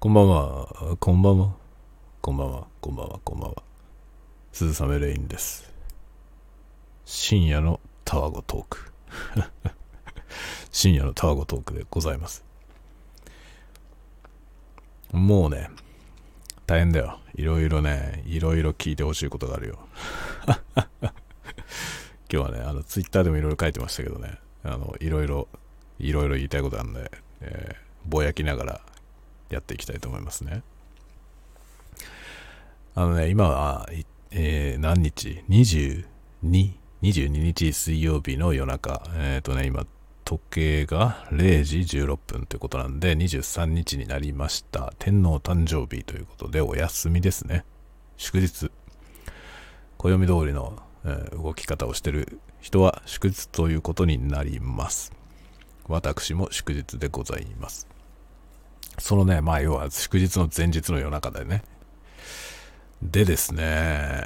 こんばんは、こんばんは、こんばんは、こんばんは、こんばんは。鈴雨レインです。深夜のタワゴトーク。深夜のタワゴトークでございます。もうね、大変だよ。いろいろね、いろいろ聞いてほしいことがあるよ。今日はね、あの、ツイッターでもいろいろ書いてましたけどね、あの、いろいろ、いろいろ言いたいことあるんで、えーぼやきながらやっていきたいと思いますね。あのね、今は、えー何日 ?22、22日水曜日の夜中。えっ、とね、今、時計が0時16分ということなんで、23日になりました。天皇誕生日ということで、お休みですね。祝日。暦通りの、えー動き方をしてる人は祝日ということになります。私も祝日でございます。そのね、まあ要は祝日の前日の夜中でね。でですね、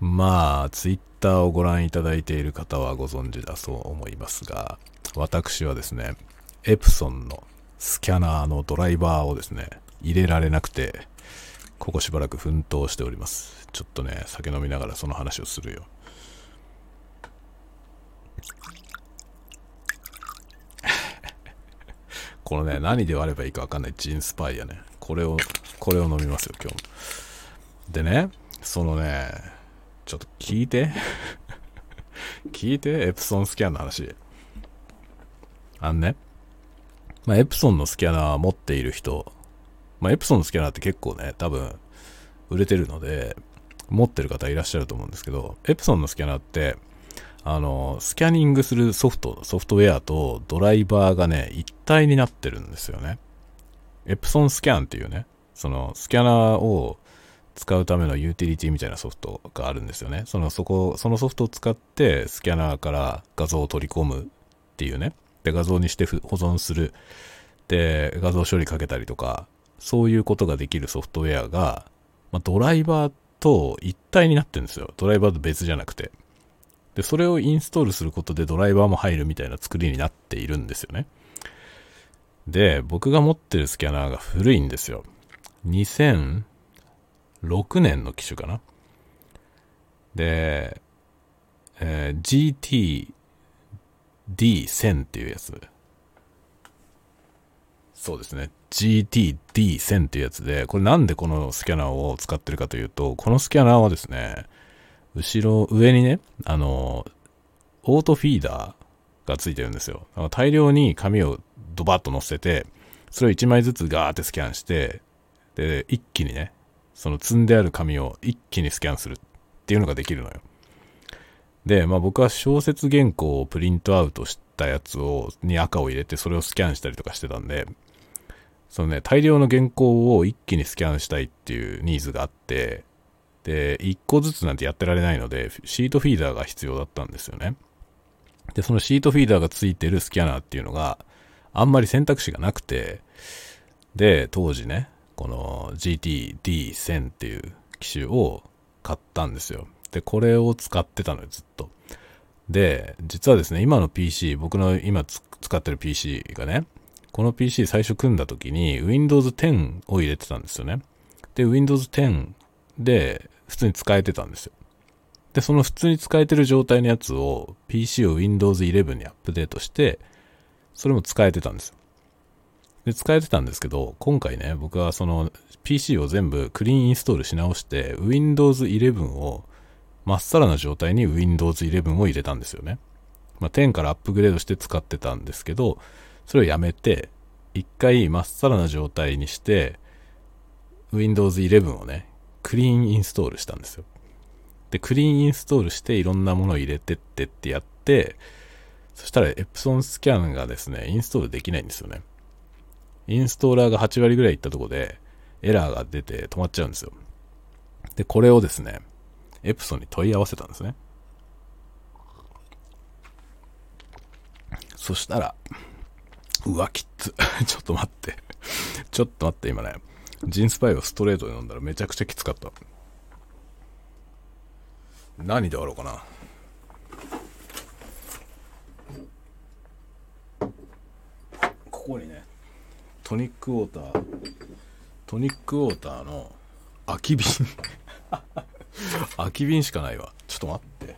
まあ、ツイッターをご覧いただいている方はご存知だそう思いますが、私はですね、エプソンのスキャナーのドライバーをですね、入れられなくて、ここしばらく奮闘しております。ちょっとね、酒飲みながらその話をするよ。このね、何で割ればいいか分かんないジンスパイアね。これを、これを飲みますよ、今日も。でね、そのね、ちょっと聞いて。聞いて、エプソンスキャンの話。あのね、まあ、エプソンのスキャナー持っている人、まあ、エプソンのスキャナーって結構ね、多分、売れてるので、持ってる方いらっしゃると思うんですけど、エプソンのスキャナーって、あの、スキャニングするソフト、ソフトウェアとドライバーがね、一体になってるんですよね。エプソンスキャンっていうね、そのスキャナーを使うためのユーティリティみたいなソフトがあるんですよね。その、そこ、そのソフトを使ってスキャナーから画像を取り込むっていうね。で、画像にして保存する。で、画像処理かけたりとか、そういうことができるソフトウェアが、まあ、ドライバーと一体になってるんですよ。ドライバーと別じゃなくて。で、それをインストールすることでドライバーも入るみたいな作りになっているんですよね。で、僕が持ってるスキャナーが古いんですよ。2006年の機種かな。で、えー GTD1000 っていうやつ。そうですね。GTD1000 っていうやつで、これなんでこのスキャナーを使ってるかというと、このスキャナーはですね、後ろ、上にね、あの、オートフィーダーがついてるんですよ。だから大量に紙をドバッと乗せて、それを1枚ずつガーってスキャンして、で、一気にね、その積んである紙を一気にスキャンするっていうのができるのよ。で、まあ僕は小説原稿をプリントアウトしたやつを、に赤を入れてそれをスキャンしたりとかしてたんで、そのね、大量の原稿を一気にスキャンしたいっていうニーズがあって、で、一個ずつなんてやってられないので、シートフィーダーが必要だったんですよね。で、そのシートフィーダーがついてるスキャナーっていうのがあんまり選択肢がなくて、で、当時ね、この GTD1000 っていう機種を買ったんですよ。で、これを使ってたのよ、ずっと。で、実はですね、今の PC、僕の今使ってる PC がね、この PC 最初組んだ時に Windows 10を入れてたんですよね。で、Windows 10で普通に使えてたんですよ。で、その普通に使えてる状態のやつを PC を Windows 11にアップデートして、それも使えてたんですよ。で、使えてたんですけど、今回ね、僕はその PC を全部クリーンインストールし直して、Windows 11をまっさらな状態に Windows 11を入れたんですよね。まあ、10からアップグレードして使ってたんですけど、それをやめて、一回まっさらな状態にして、Windows 11をね、クリーンインストールしたんですよ。で、クリーンインストールしていろんなものを入れてってってやって、そしたらエプソンスキャンがですね、インストールできないんですよね。インストーラーが8割ぐらいいったとこで、エラーが出て止まっちゃうんですよ。で、これをですね、エプソンに問い合わせたんですね。そしたら、うわ、きっつ。ちょっと待って。ちょっと待って、今ね。ジンスパイをストレートで飲んだらめちゃくちゃきつかった。何で割ろうかな。ここにね、トニックウォーター、トニックウォーターの空き瓶 空き瓶しかないわ。ちょっと待って。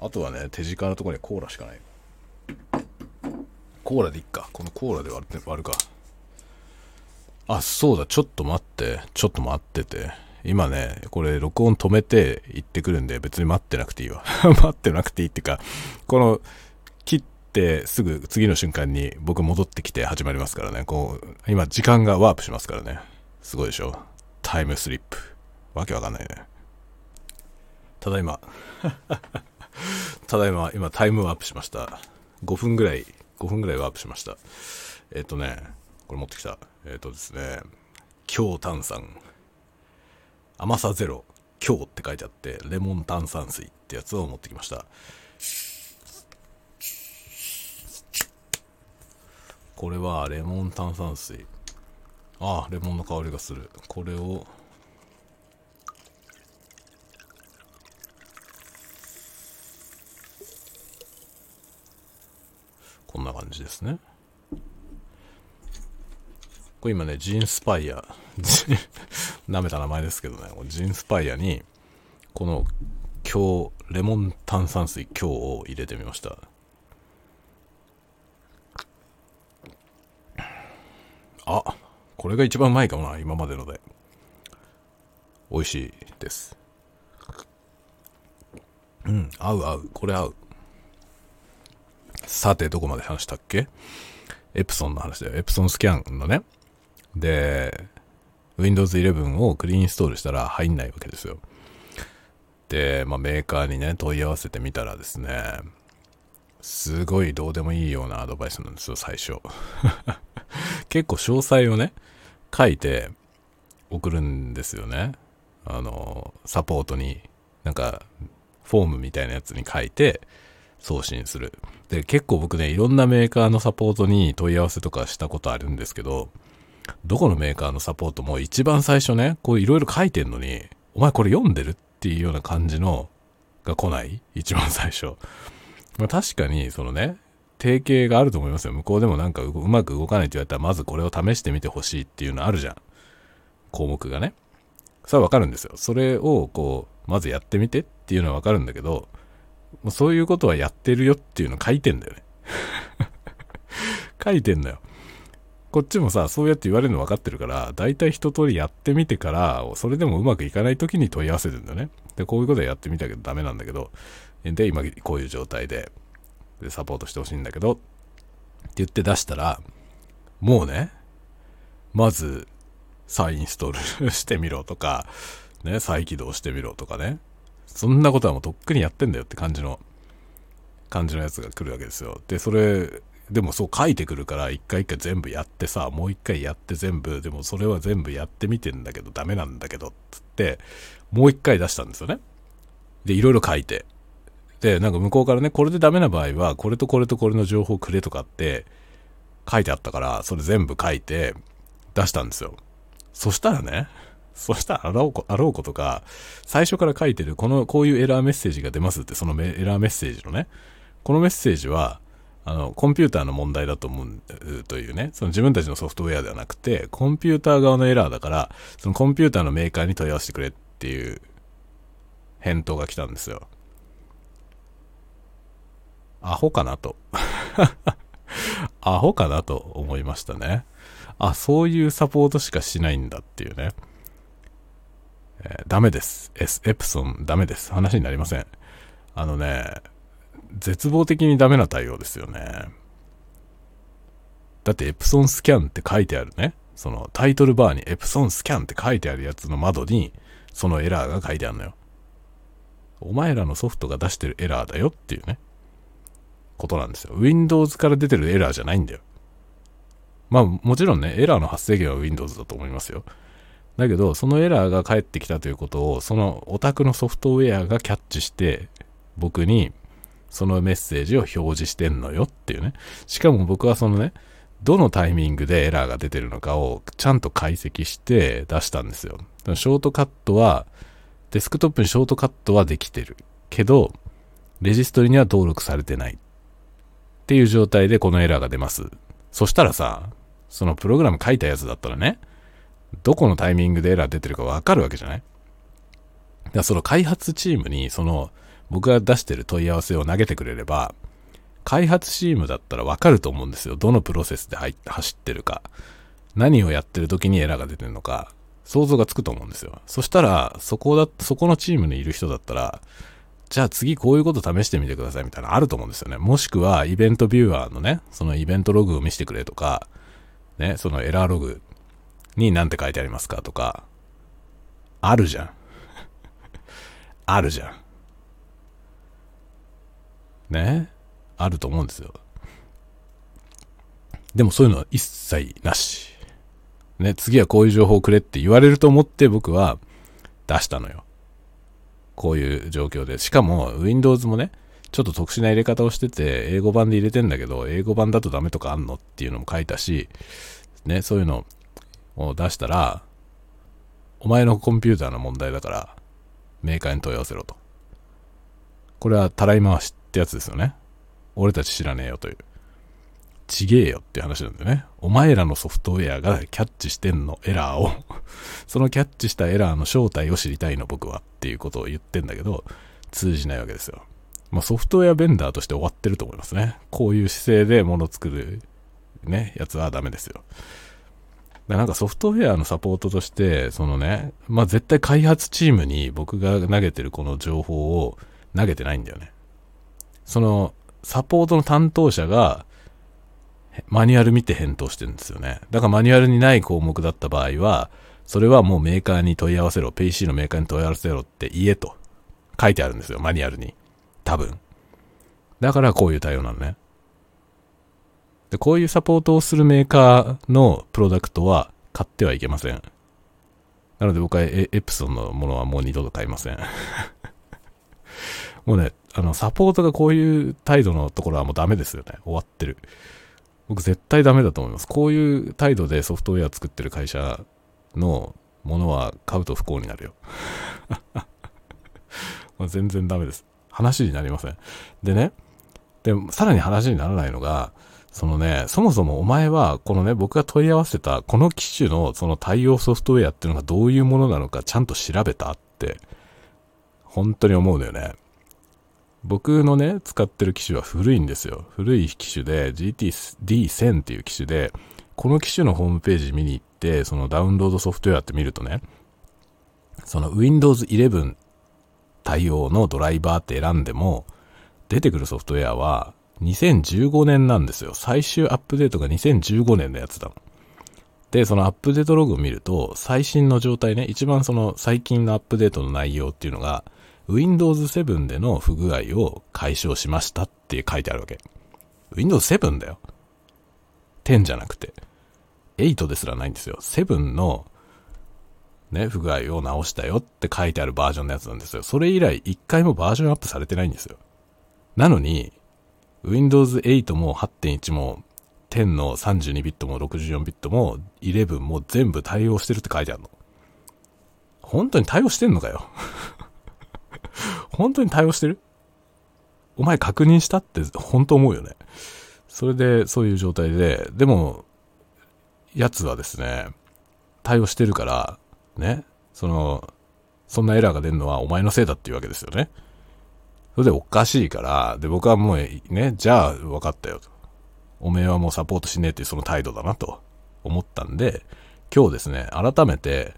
あとはね、手近なところにコーラしかない。コーラでいっか。このコーラで割る割るか。あ、そうだ、ちょっと待って。ちょっと待ってて。今ね、これ録音止めて行ってくるんで別に待ってなくていいわ。待ってなくていいっていうか、この切ってすぐ次の瞬間に僕戻ってきて始まりますからね。こう、今時間がワープしますからね。すごいでしょ。タイムスリップ。わけわかんないね。ただいま。ただいま、今タイムワープしました。5分ぐらい、5分ぐらいワープしました。えっ、とね、これ持ってきた。えっ、とですね、強炭酸。甘さゼロ、強って書いてあって、レモン炭酸水ってやつを持ってきました。これはレモン炭酸水。ああ、レモンの香りがする。これを、こんな感じですね。これ今ね、ジンスパイア、舐めた名前ですけどね、ジンスパイアに、この今日、レモン炭酸水今日を入れてみました。あ、これが一番うまいかもな、今までので。美味しいです。うん、合う合う。これ合う。さて、どこまで話したっけ？エプソンの話だよ。エプソンスキャンのね、で、Windows 11をクリーンインストールしたら入んないわけですよ。で、まあ、メーカーにね、問い合わせてみたらですね、すごいどうでもいいようなアドバイスなんですよ、最初。結構詳細をね、書いて送るんですよね。あの、サポートに、なんか、フォームみたいなやつに書いて送信する。で、結構僕ね、いろんなメーカーのサポートに問い合わせとかしたことあるんですけど、どこのメーカーのサポートも一番最初ね、こういろいろ書いてんのに、お前これ読んでるっていうような感じのが来ない？一番最初。まあ、確かに、そのね、定型があると思いますよ。向こうでもなんかうまく動かないって言われたら、まずこれを試してみてほしいっていうのあるじゃん。項目がね。それはわかるんですよ。それを、こう、まずやってみてっていうのはわかるんだけど、もうそういうことはやってるよっていうの書いてんだよね。書いてんだよ。こっちもさ、そうやって言われるの分かってるから、だいたい一通りやってみてから、それでもうまくいかない時に問い合わせてんだよね。で、こういうことはやってみたけどダメなんだけど、で、今こういう状態で、で、サポートしてほしいんだけど、って言って出したら、もうね、まず、再インストールしてみろとか、ね、再起動してみろとかね。そんなことはもうとっくにやってんだよって感じの、感じのやつが来るわけですよ。で、それ、でもそう書いてくるから一回一回全部やってさもう一回やって全部でもそれは全部やってみてんだけどダメなんだけどっつってもう一回出したんですよね。でいろいろ書いて。でなんか向こうからねこれでダメな場合はこれとこれとこれの情報くれとかって書いてあったからそれ全部書いて出したんですよ。そしたらねそしたらあろうこ、あろうことか、最初から書いてる、この、こういうエラーメッセージが出ますって、そのエラーメッセージのね、このメッセージは、あの、コンピューターの問題だと思うというね、その自分たちのソフトウェアではなくて、コンピューター側のエラーだから、そのコンピューターのメーカーに問い合わせてくれっていう返答が来たんですよ。アホかなと。アホかなと思いましたね。あ、そういうサポートしかしないんだっていうね。えー、ダメです。エス、エプソンダメです。話になりません。あのね、絶望的にダメな対応ですよね。だってエプソンスキャンって書いてあるね。そのタイトルバーにエプソンスキャンって書いてあるやつの窓にそのエラーが書いてあるのよ。お前らのソフトが出してるエラーだよっていうね、ことなんですよ。Windows から出てるエラーじゃないんだよ。まあもちろんね、エラーの発生源は Windows だと思いますよ。だけど、そのエラーが返ってきたということを、そのオタクのソフトウェアがキャッチして、僕にそのメッセージを表示してんのよっていうね。しかも僕はそのね、どのタイミングでエラーが出てるのかをちゃんと解析して出したんですよ。ショートカットは、デスクトップにショートカットはできてる。けど、レジストリには登録されてない。っていう状態でこのエラーが出ます。そしたらさ、そのプログラム書いたやつだったらね、どこのタイミングでエラー出てるかわかるわけじゃない？だからその開発チームに、その、僕が出してる問い合わせを投げてくれれば、開発チームだったらわかると思うんですよ。どのプロセスで入って走ってるか。何をやってる時にエラーが出てるのか、想像がつくと思うんですよ。そしたら、そこだ、そこのチームにいる人だったら、じゃあ次こういうこと試してみてくださいみたいなのあると思うんですよね。もしくは、イベントビューアーのね、そのイベントログを見せてくれとか、ね、そのエラーログに何て書いてありますかとか、あるじゃん。あるじゃん。ねあると思うんですよ。でもそういうのは一切なし。ね、次はこういう情報をくれって言われると思って僕は出したのよ。こういう状況で。しかも Windows もね、ちょっと特殊な入れ方をしてて、英語版で入れてんだけど、英語版だとダメとかあんのっていうのも書いたし、ね、そういうのを出したら、お前のコンピューターの問題だから、メーカーに問い合わせろと。これはたらい回しってやつですよね。俺たち知らねえよという。ちげえよって話なんだよね。お前らのソフトウェアがキャッチしてんのエラーを そのキャッチしたエラーの正体を知りたいの僕はっていうことを言ってんだけど、通じないわけですよ。まあ、ソフトウェアベンダーとして終わってると思いますね。こういう姿勢で物作るね、やつはダメですよ。なんかソフトウェアのサポートとして、そのね、まあ、絶対開発チームに僕が投げてるこの情報を投げてないんだよね。その、サポートの担当者が、マニュアル見て返答してるんですよね。だからマニュアルにない項目だった場合は、それはもうメーカーに問い合わせろ、PC のメーカーに問い合わせろって言えと書いてあるんですよ、マニュアルに。多分。だからこういう対応なのね。で、こういうサポートをするメーカーのプロダクトは買ってはいけません。なので僕はエプソンのものはもう二度と買いません。もうね、あの、サポートがこういう態度のところはもうダメですよね。終わってる。僕絶対ダメだと思います。こういう態度でソフトウェア作ってる会社のものは買うと不幸になるよ。ま全然ダメです。話になりません。でね、で、さらに話にならないのが、そのね、そもそもお前は、このね、僕が問い合わせた、この機種のその対応ソフトウェアっていうのがどういうものなのかちゃんと調べたって、本当に思うのよね。僕のね、使ってる機種は古いんですよ。古い機種で GTD1000 っていう機種で、この機種のホームページ見に行って、そのダウンロードソフトウェアって見るとね、その Windows 11対応のドライバーって選んでも、出てくるソフトウェアは2015年なんですよ。最終アップデートが2015年のやつだで、そのアップデートログを見ると、最新の状態ね、一番その最近のアップデートの内容っていうのが、Windows 7での不具合を解消しましたって書いてあるわけ。Windows 7だよ。10じゃなくて。8ですらないんですよ。7のね、不具合を直したよって書いてあるバージョンのやつなんですよ。それ以来一回もバージョンアップされてないんですよ。なのに、Windows 8も8.1も10の32ビットも64ビットも11も全部対応してるって書いてあるの。本当に対応してんのかよ本当に対応してる？お前確認したって本当思うよね。それで、そういう状態で、でも、やつはですね、対応してるから、ね、その、そんなエラーが出るのはお前のせいだっていうわけですよね。それでおかしいから、で、僕はもうね、じゃあ分かったよと。おめえはもうサポートしねえっていうその態度だなと思ったんで、今日ですね、改めて、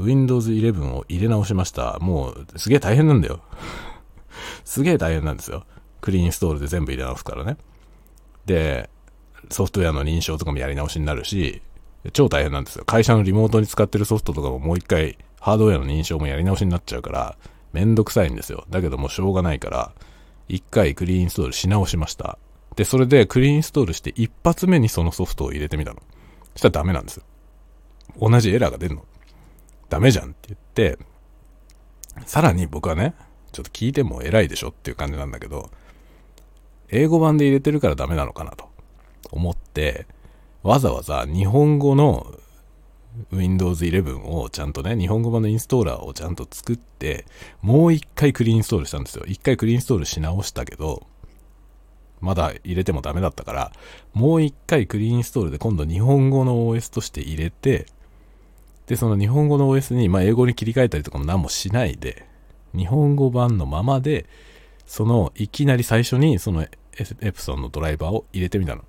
Windows 11を入れ直しました。もう、すげえ大変なんだよ。すげえ大変なんですよ。クリーンストールで全部入れ直すからね。で、ソフトウェアの認証とかもやり直しになるし、超大変なんですよ。会社のリモートに使ってるソフトとかももう一回、ハードウェアの認証もやり直しになっちゃうから、めんどくさいんですよ。だけどもうしょうがないから、一回クリーンストールし直しました。で、それでクリーンストールして一発目にそのソフトを入れてみたの。そしたらダメなんですよ。同じエラーが出るの。ダメじゃんって言って、さらに僕はね、ちょっと聞いても偉いでしょっていう感じなんだけど、英語版で入れてるからダメなのかなと思って、わざわざ日本語の Windows 11をちゃんとね、日本語版のインストーラーをちゃんと作って、もう一回クリーンストールしたんですよ。一回クリーンストールし直したけど、まだ入れてもダメだったから、もう一回クリーンインストールで今度日本語の OS として入れて、で、その日本語の OS に、まあ、英語に切り替えたりとかも何もしないで、日本語版のままで、その、いきなり最初にそのエエプソンのドライバーを入れてみたの。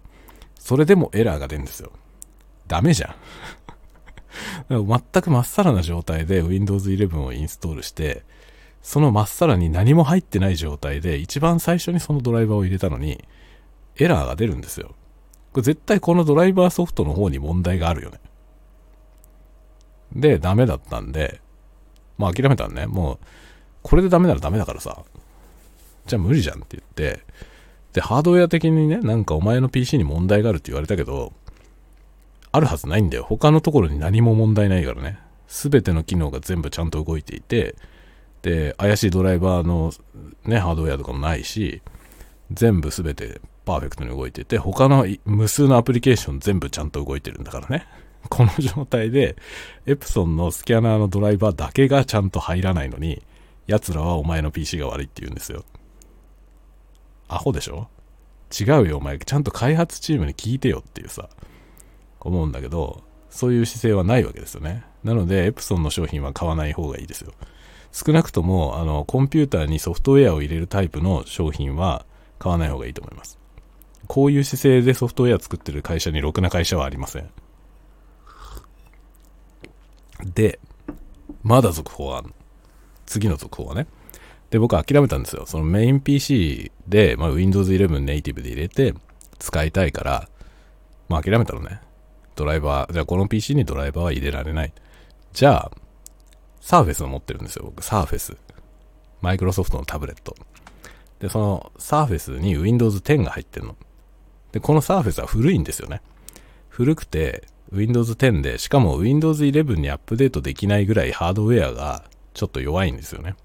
それでもエラーが出るんですよ。ダメじゃん。全くまっさらな状態で Windows 11をインストールして、そのまっさらに何も入ってない状態で一番最初にそのドライバーを入れたのに、エラーが出るんですよ。これ絶対このドライバーソフトの方に問題があるよね。で、ダメだったんで、まあ諦めたんね。もう、これでダメならダメだからさ、じゃあ無理じゃんって言って、で、ハードウェア的にね、なんかお前の PC に問題があるって言われたけど、あるはずないんだよ。他のところに何も問題ないからね。すべての機能が全部ちゃんと動いていて、で、怪しいドライバーのね、ハードウェアとかもないし、全部すべてパーフェクトに動いてて、他の無数のアプリケーション全部ちゃんと動いてるんだからね。この状態で、エプソンのスキャナーのドライバーだけがちゃんと入らないのに、奴らはお前の PC が悪いって言うんですよ。アホでしょ？違うよ、お前。ちゃんと開発チームに聞いてよっていうさ、思うんだけど、そういう姿勢はないわけですよね。なので、エプソンの商品は買わない方がいいですよ。少なくとも、あの、コンピューターにソフトウェアを入れるタイプの商品は買わない方がいいと思います。こういう姿勢でソフトウェア作ってる会社にろくな会社はありません。で、まだ続報はあるの次の続報はね。で、僕諦めたんですよ。そのメイン PC で、まあ、Windows 11ネイティブで入れて使いたいから、まあ諦めたのね。ドライバー、じゃあこの PC にドライバーは入れられない。じゃあ、サーフェスを持ってるんですよ、僕。サーフェス。マイクロソフトのタブレット。で、そのサーフェスに Windows 10が入ってるの。で、このサーフェスは古いんですよね。古くて、Windows 10で、しかも Windows 11にアップデートできないぐらいハードウェアがちょっと弱いんですよね。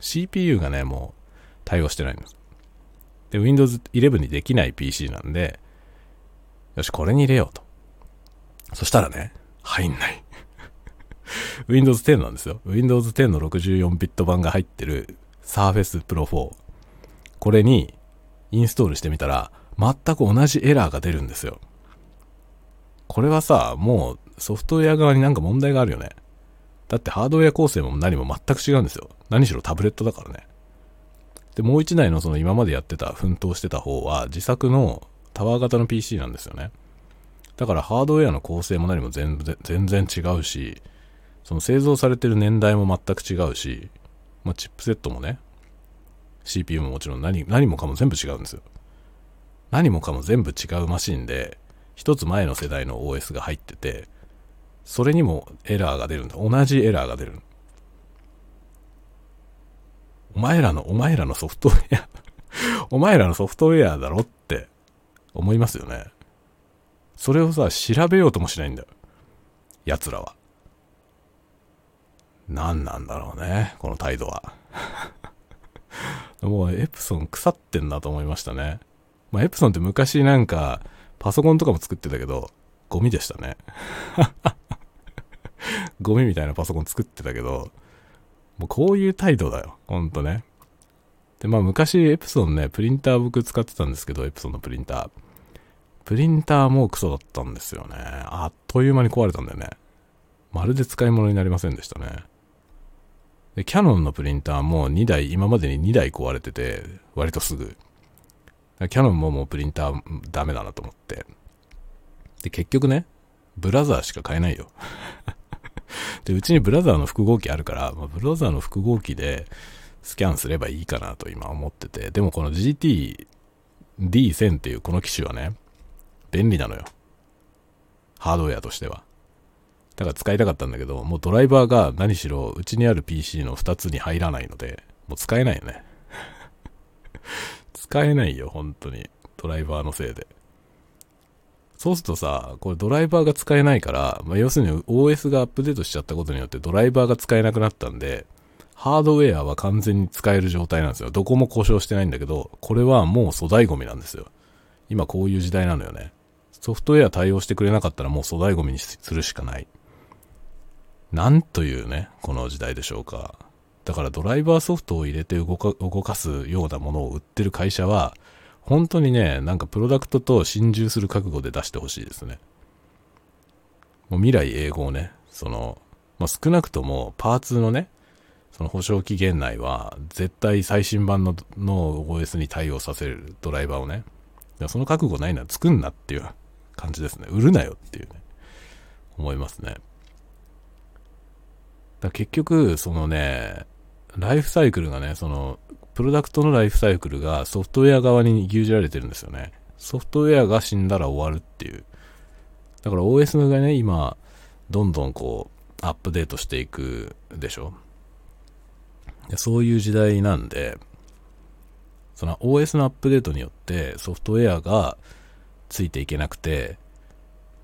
CPU がね、もう対応してないんです。で、Windows 11にできない PC なんで、よし、これに入れようと。そしたらね、入んない。Windows 10なんですよ。Windows 10の64ビット版が入ってる Surface Pro 4。これにインストールしてみたら、全く同じエラーが出るんですよ。これはさ、もうソフトウェア側になんか問題があるよね。だってハードウェア構成も何も全く違うんですよ。何しろタブレットだからね。で、もう一台のその今までやってた、奮闘してた方は自作のタワー型の PC なんですよね。だからハードウェアの構成も何も全然全然違うし、その製造されてる年代も全く違うし、まあ、チップセットもね、CPU ももちろん何何もかも全部違うんですよ。何もかも全部違うマシンで、一つ前の世代の OS が入ってて、それにもエラーが出るんだ。同じエラーが出る。お前らの、お前らのソフトウェア お前らのソフトウェアだろって思いますよね。それをさ、調べようともしないんだよ。奴らは。何なんだろうね、この態度は。もうエプソン腐ってんなと思いましたね。まあ、エプソンって昔なんか、パソコンとかも作ってたけど、ゴミでしたね。ゴミみたいなパソコン作ってたけど、もうこういう態度だよ。ほんとね。で、まあ昔エプソンね、プリンター僕使ってたんですけど、エプソンのプリンター。プリンターもクソだったんですよね。あっという間に壊れたんだよね。まるで使い物になりませんでしたね。で、キャノンのプリンターも2台、今までに2台壊れてて、割とすぐ。キャノンももうプリンターダメだなと思って。で、結局ね、ブラザーしか買えないよ。で、うちにブラザーの複合機あるから、まあ、ブラザーの複合機でスキャンすればいいかなと今思ってて、でもこの GT-D1000 っていうこの機種はね、便利なのよ。ハードウェアとしては。だから使いたかったんだけど、もうドライバーが何しろうちにある PC の2つに入らないので、もう使えないよね。使えないよ、本当に。ドライバーのせいで。そうするとさ、これドライバーが使えないから、まあ、要するに OS がアップデートしちゃったことによってドライバーが使えなくなったんで、ハードウェアは完全に使える状態なんですよ。どこも故障してないんだけど、これはもう粗大ゴミなんですよ。今こういう時代なのよね。ソフトウェア対応してくれなかったらもう粗大ゴミにするしかない。なんというね、この時代でしょうか。だからドライバーソフトを入れて動か動かすようなものを売ってる会社は、本当にね、なんかプロダクトと心中する覚悟で出してほしいですね。もう未来英語をね、その、まあ、少なくともパーツのね、その保証期限内は絶対最新版のの OS に対応させるドライバーをね、その覚悟ないなら作んなっていう感じですね。売るなよっていうね、思いますね。だ結局、そのね、ライフサイクルがね、その、プロダクトのライフサイクルがソフトウェア側に牛耳られてるんですよね。ソフトウェアが死んだら終わるっていう。だから OS がね、今、どんどんこう、アップデートしていくでしょ。そういう時代なんで、その OS のアップデートによってソフトウェアがついていけなくて、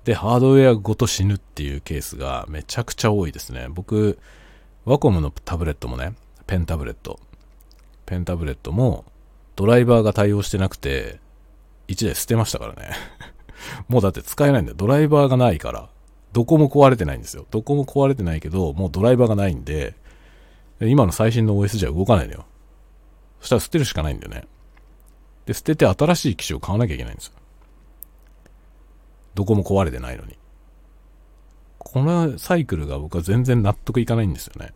で、ハードウェアごと死ぬっていうケースがめちゃくちゃ多いですね。僕、ワコムのタブレットもね、ペンタブレット。ペンタブレットもドライバーが対応してなくて、1台捨てましたからね。もうだって使えないんだよ。ドライバーがないから。どこも壊れてないんですよ。どこも壊れてないけど、もうドライバーがないんで、今の最新の OS じゃ動かないのよ。そしたら捨てるしかないんだよね。で、捨てて新しい機種を買わなきゃいけないんですよ。どこも壊れてないのに。このサイクルが僕は全然納得いかないんですよね。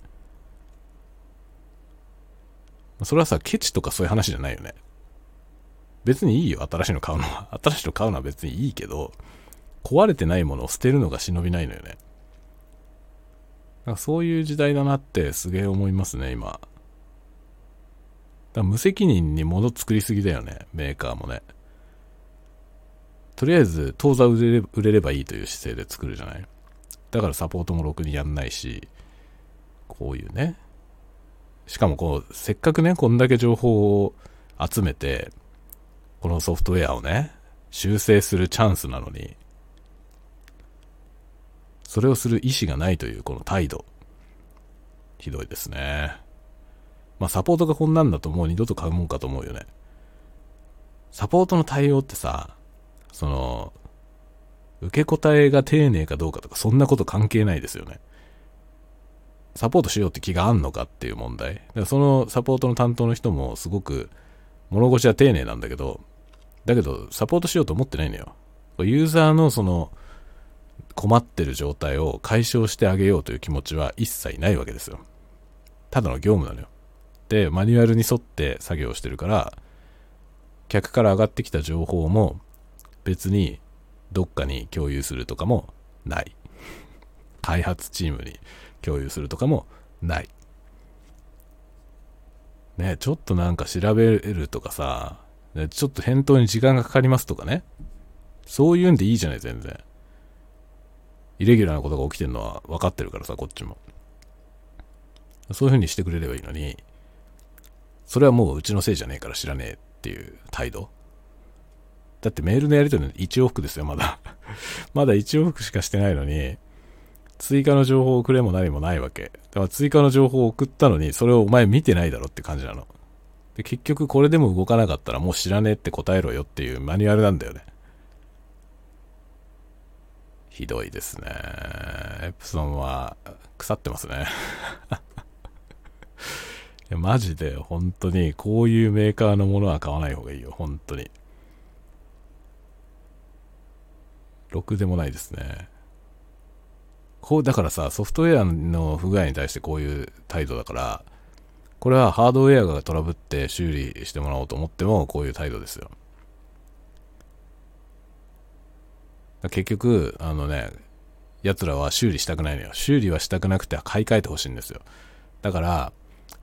それはさ、ケチとかそういう話じゃないよね。別にいいよ、新しいの買うのは。新しいの買うのは別にいいけど、壊れてないものを捨てるのが忍びないのよね。なんかそういう時代だなってすげえ思いますね、今。だ無責任に物作りすぎだよね、メーカーもね。とりあえず、当座売れ売れればいいという姿勢で作るじゃないだからサポートもろくにやんないし、こういうね、しかもこう、せっかくね、こんだけ情報を集めて、このソフトウェアをね、修正するチャンスなのに、それをする意思がないというこの態度。ひどいですね。まあサポートがこんなんだともう二度と買うもんかと思うよね。サポートの対応ってさ、その、受け答えが丁寧かどうかとかそんなこと関係ないですよね。サポートしようって気があんのかっていう問題。だからそのサポートの担当の人もすごく物腰は丁寧なんだけど、だけどサポートしようと思ってないのよ。ユーザーのその困ってる状態を解消してあげようという気持ちは一切ないわけですよ。ただの業務なのよ。で、マニュアルに沿って作業してるから、客から上がってきた情報も別にどっかに共有するとかもない。開発チームに共有するとかもない。ね、ちょっとなんか調べるとかさ、ちょっと返答に時間がかかりますとかね。そういうんでいいじゃない、全然。イレギュラーなことが起きてるのは分かってるからさ、こっちも。そういう風にしてくれればいいのに、それはもううちのせいじゃねえから知らねえっていう態度。だってメールのやり取りの1往復ですよ、まだ。まだ1往復しかしてないのに、追加の情報をくれも何もないわけ。だから追加の情報を送ったのに、それをお前見てないだろって感じなの。で、結局これでも動かなかったらもう知らねえって答えろよっていうマニュアルなんだよね。ひどいですね。エプソンは腐ってますね。いやマジで本当にこういうメーカーのものは買わない方がいいよ。本当に。ろくでもないですね。こう、だからさ、ソフトウェアの不具合に対してこういう態度だから、これはハードウェアがトラブって修理してもらおうと思っても、こういう態度ですよ。結局、あのね、奴らは修理したくないのよ。修理はしたくなくて買い替えてほしいんですよ。だから、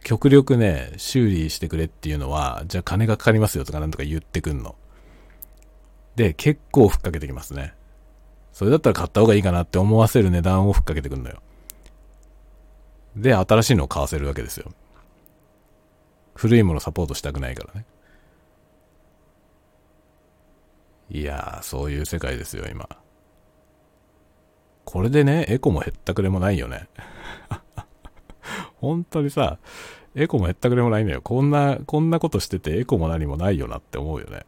極力ね、修理してくれっていうのは、じゃあ金がかかりますよとかなんとか言ってくんの。で、結構ふっかけてきますね。それだったら買った方がいいかなって思わせる値段をふっかけてくんのよ。で、新しいのを買わせるわけですよ。古いものサポートしたくないからね。いやー、そういう世界ですよ、今。これでね、エコも減ったくれもないよね。本当にさ、エコも減ったくれもないのよ。こんな、こんなことしててエコも何もないよなって思うよね。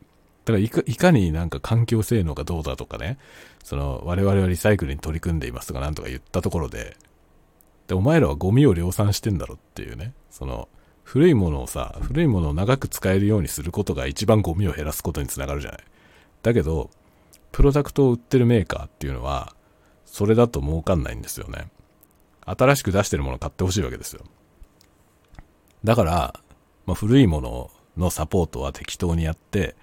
だからいか、いかになんか環境性能がどうだとかね、その、我々はリサイクルに取り組んでいますとかなんとか言ったところで、で、お前らはゴミを量産してんだろっていうね、その、古いものをさ、古いものを長く使えるようにすることが一番ゴミを減らすことにつながるじゃない。だけど、プロダクトを売ってるメーカーっていうのは、それだと儲かんないんですよね。新しく出してるものを買ってほしいわけですよ。だから、まあ、古いもののサポートは適当にやって、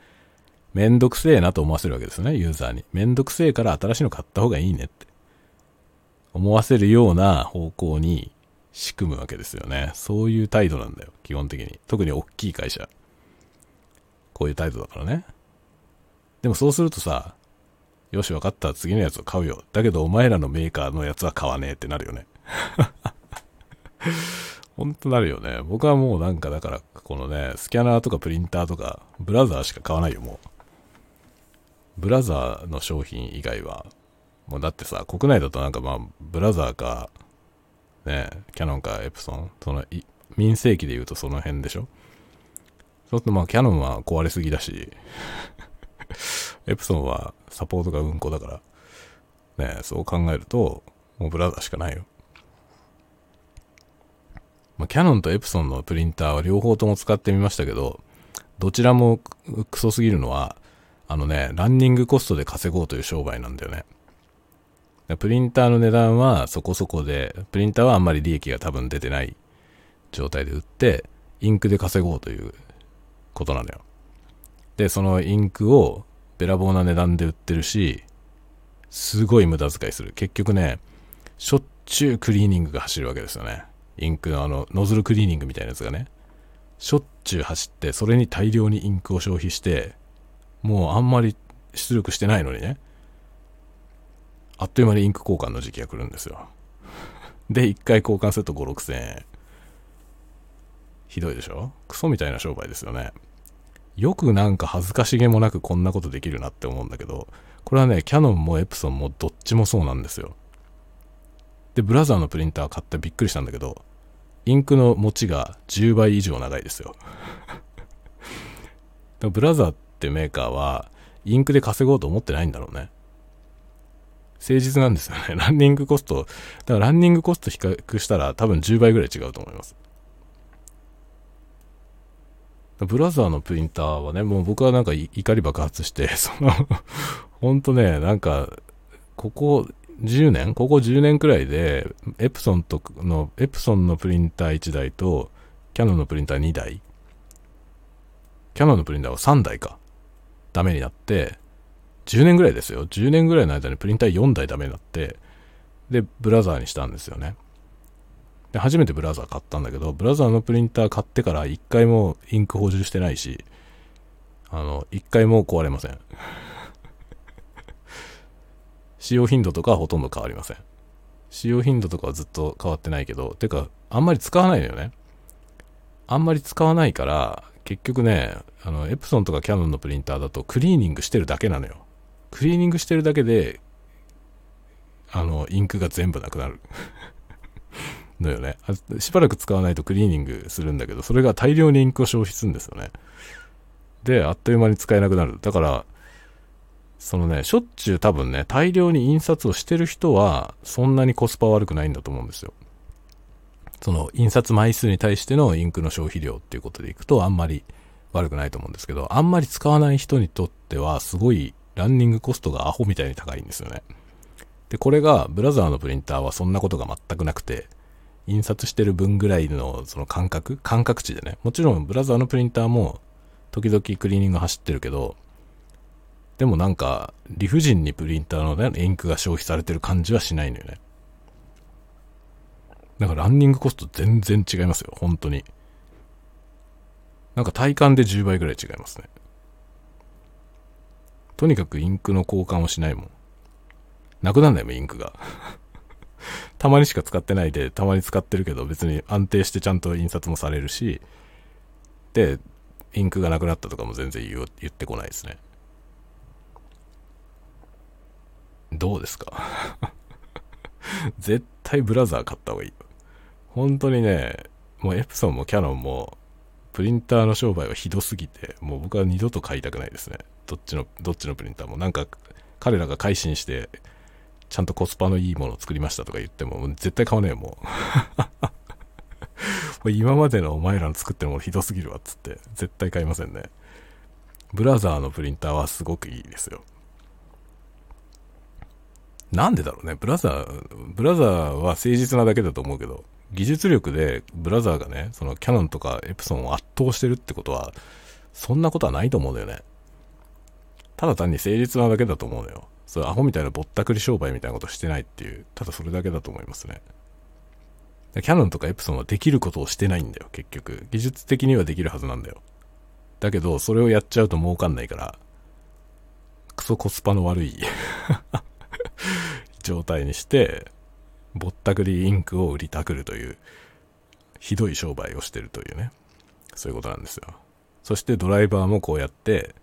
めんどくせえなと思わせるわけですね、ユーザーに。めんどくせえから新しいの買った方がいいねって。思わせるような方向に仕組むわけですよね。そういう態度なんだよ、基本的に。特に大きい会社。こういう態度だからね。でもそうするとさ、よし、分かった、次のやつを買うよ。だけど、お前らのメーカーのやつは買わねえってなるよね。ほんとなるよね。僕はもうなんかだから、このね、スキャナーとかプリンターとか、ブラザーしか買わないよ、もう。ブラザーの商品以外は、もうだってさ、国内だとなんかまあ、ブラザーか、ね、キャノンかエプソン、その、民生機で言うとその辺でしょ？そうするとまあ、キャノンは壊れすぎだし、エプソンはサポートがうんこだから、ね、そう考えると、もうブラザーしかないよ。まあ、キャノンとエプソンのプリンターは両方とも使ってみましたけど、どちらもクソすぎるのは、あのね、ランニングコストで稼ごうという商売なんだよね。プリンターの値段はそこそこで、プリンターはあんまり利益が多分出てない状態で売って、インクで稼ごうということなのよ。で、そのインクをべらぼうな値段で売ってるし、すごい無駄遣いする。結局ね、しょっちゅうクリーニングが走るわけですよね。インクのあの、ノズルクリーニングみたいなやつがね。しょっちゅう走って、それに大量にインクを消費して、もうあんまり出力してないのにね。あっという間にインク交換の時期が来るんですよ。で、一回交換すると5、6千円。ひどいでしょ？クソみたいな商売ですよね。よくなんか恥ずかしげもなくこんなことできるなって思うんだけど、これはね、キャノンもエプソンもどっちもそうなんですよ。で、ブラザーのプリンター買ってびっくりしたんだけど、インクの持ちが10倍以上長いですよ。ブラザーっってメーカーは、インクで稼ごうと思ってないんだろうね。誠実なんですよね。ランニングコスト、だからランニングコスト比較したら多分10倍ぐらい違うと思います。ブラザーのプリンターはね、もう僕はなんか怒り爆発して、そのほんとね、なんか、ここ10年ここ10年くらいで、エプソンとの、エプソンのプリンター1台と、キャノンのプリンター2台、キャノンのプリンターは3台か、ダメになって、10年ぐらいですよ。10年ぐらいの間にプリンター4台ダメになって、で、ブラザーにしたんですよね。で、初めてブラザー買ったんだけど、ブラザーのプリンター買ってから一回もインク補充してないし、あの、一回も壊れません。使用頻度とかはほとんど変わりません。使用頻度とかはずっと変わってないけど、てか、あんまり使わないのよね。あんまり使わないから、結局ね、あの、エプソンとかキャノンのプリンターだとクリーニングしてるだけなのよ。クリーニングしてるだけで、あの、インクが全部なくなる。のよね。しばらく使わないとクリーニングするんだけど、それが大量にインクを消費するんですよね。で、あっという間に使えなくなる。だから、そのね、しょっちゅう多分ね、大量に印刷をしてる人は、そんなにコスパ悪くないんだと思うんですよ。その、印刷枚数に対してのインクの消費量っていうことでいくと、あんまり悪くないと思うんですけど、あんまり使わない人にとっては、すごいランニングコストがアホみたいに高いんですよね。で、これが、ブラザーのプリンターはそんなことが全くなくて、印刷してる分ぐらいのその感覚感覚値でね。もちろんブラザーのプリンターも時々クリーニング走ってるけど、でもなんか理不尽にプリンターのね、インクが消費されてる感じはしないのよね。だからランニングコスト全然違いますよ。本当に。なんか体感で10倍ぐらい違いますね。とにかくインクの交換をしないもん。なくなんないもん、インクが。たまにしか使ってないで、たまに使ってるけど、別に安定してちゃんと印刷もされるし、で、インクがなくなったとかも全然言言ってこないですね。どうですか？絶対ブラザー買った方がいい。本当にね、もうエプソンもキャノンも、プリンターの商売はひどすぎて、もう僕は二度と買いたくないですね。どっちの、どっちのプリンターも。なんか、彼らが改心して、ちゃんとコスパのいいものを作りましたとか言っても、も絶対買わねえよ、もう。今までのお前らの作ってるものひどすぎるわっつって絶対買いませんねブラザーのプリンターはすごくいいですよなんでだろうねブラザーブラザーは誠実なだけだと思うけど技術力でブラザーがねそのキャノンとかエプソンを圧倒してるってことはそんなことはないと思うんだよねただ単に誠実なだけだと思うのよそうアホみたいなぼったくり商売みたいなことしてないっていうただそれだけだと思いますねキャノンとかエプソンはできることをしてないんだよ、結局。技術的にはできるはずなんだよ。だけど、それをやっちゃうと儲かんないから、クソコスパの悪い 状態にして、ぼったくりインクを売りたくるという、ひどい商売をしてるというね。そういうことなんですよ。そしてドライバーもこうやって、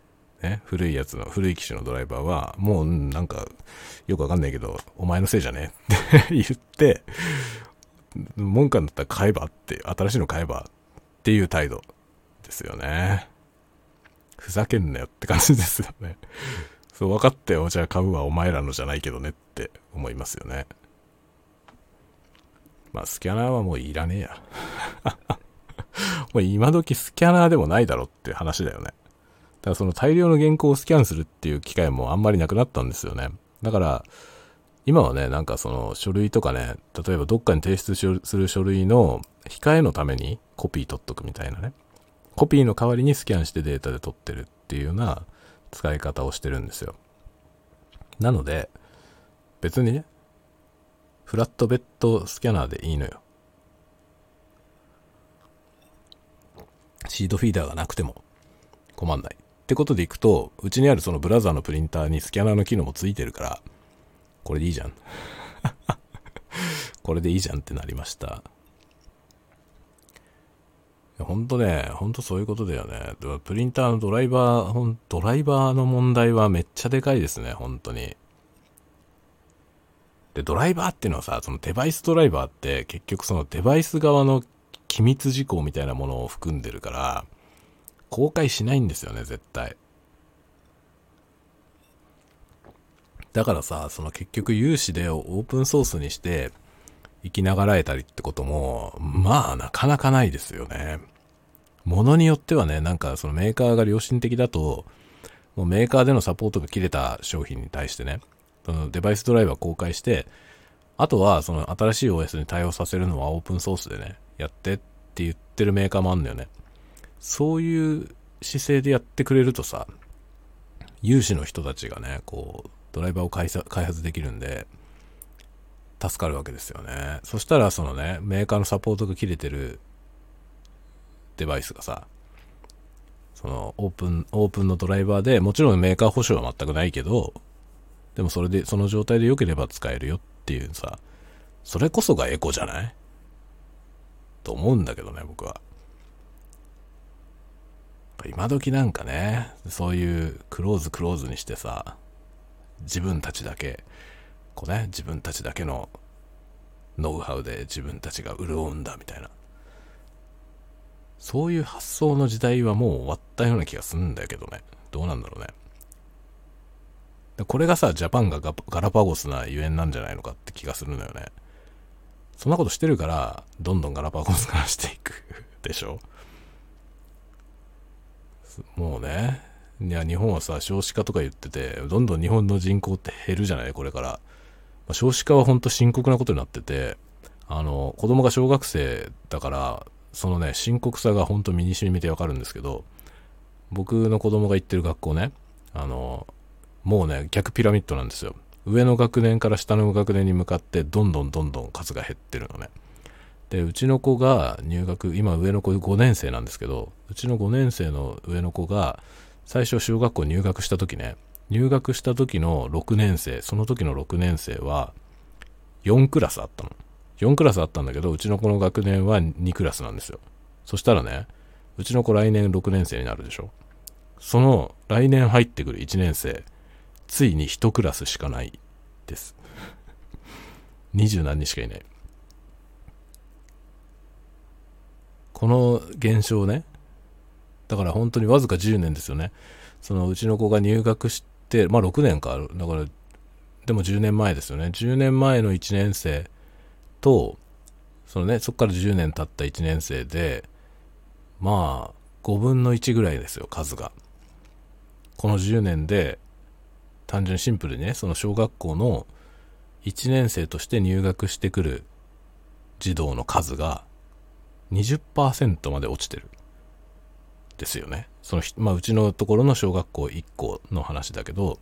ね、古いやつの、古い機種のドライバーは、もうなんか、よくわかんないけど、お前のせいじゃねって 言って、文句だったら買えばって、新しいの買えばっていう態度ですよね。ふざけんなよって感じですよね。そう、分かったよ。じゃあ買うはお前らのじゃないけどねって思いますよね。まあ、スキャナーはもういらねえや。もう今時スキャナーでもないだろって話だよね。だからその大量の原稿をスキャンするっていう機会もあんまりなくなったんですよね。だから、今はね、なんかその書類とかね、例えばどっかに提出する書類の控えのためにコピー取っとくみたいなね。コピーの代わりにスキャンしてデータで取ってるっていうような使い方をしてるんですよ。なので、別にね、フラットベッドスキャナーでいいのよ。シードフィーダーがなくても困んない。ってことでいくと、うちにあるそのブラザーのプリンターにスキャナーの機能もついてるから、これでいいじゃん。これでいいじゃんってなりました。ほんとね、ほんとそういうことだよね。プリンターのドライバー、ドライバーの問題はめっちゃでかいですね、本当に。で、ドライバーっていうのはさ、そのデバイスドライバーって結局そのデバイス側の機密事項みたいなものを含んでるから、公開しないんですよね、絶対。だからさ、その結局有志でオープンソースにして生きながらえたりってことも、まあなかなかないですよね。ものによってはね、なんかそのメーカーが良心的だと、もうメーカーでのサポートが切れた商品に対してね、そのデバイスドライバー公開して、あとはその新しい OS に対応させるのはオープンソースでね、やってって言ってるメーカーもあんだよね。そういう姿勢でやってくれるとさ、有志の人たちがね、こう、ドライバーを開発できるんで、助かるわけですよね。そしたら、そのね、メーカーのサポートが切れてるデバイスがさ、そのオープン、オープンのドライバーで、もちろんメーカー保証は全くないけど、でもそれで、その状態で良ければ使えるよっていうさ、それこそがエコじゃない？と思うんだけどね、僕は。今時なんかね、そういうクローズクローズにしてさ、自分たちだけ、こうね、自分たちだけのノウハウで自分たちが潤うんだみたいな。そういう発想の時代はもう終わったような気がするんだけどね。どうなんだろうね。これがさ、ジャパンがガラパゴスなゆえんなんじゃないのかって気がするのよね。そんなことしてるから、どんどんガラパゴス化していく でしょ？もうね、いや、日本はさ、少子化とか言ってて、どんどん日本の人口って減るじゃない？これから。まあ、少子化はほんと深刻なことになってて、あの、子供が小学生だから、そのね、深刻さがほんと身に染みてわかるんですけど、僕の子供が行ってる学校ね、あの、もうね、逆ピラミッドなんですよ。上の学年から下の学年に向かって、どんどんどんどん数が減ってるのね。で、うちの子が入学、今上の子5年生なんですけど、うちの5年生の上の子が、最初小学校入学した時ね、入学した時の6年生、その時の6年生は4クラスあったの。4クラスあったんだけど、うちの子の学年は2クラスなんですよ。そしたらね、うちの子来年6年生になるでしょ。その来年入ってくる1年生、ついに1クラスしかないです。二十何人しかいない。この現象ね、だから本当にわずか10年ですよね。そのうちの子が入学して、まあ6年か。だから、でも10年前ですよね。10年前の1年生と、そのね、そこから10年経った1年生で、まあ、5分の1ぐらいですよ、数が。この10年で、単純シンプルにね、その小学校の1年生として入学してくる児童の数が20%まで落ちてる。ですよね。その、まあ、うちのところの小学校1校の話だけど、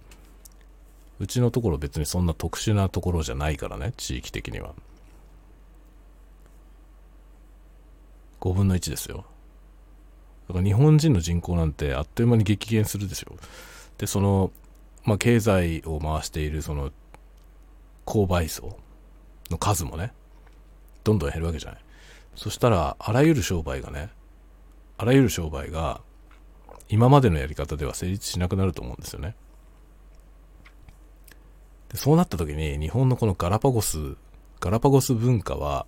うちのところ別にそんな特殊なところじゃないからね、地域的には。5分の1ですよ。だから日本人の人口なんてあっという間に激減するでしょ。で、その、まあ、経済を回しているその、購買層の数もね、どんどん減るわけじゃない。そしたら、あらゆる商売がね、あらゆる商売が、今までのやり方では成立しなくなると思うんですよね。でそうなった時に日本のこのガラパゴス、ガラパゴス文化は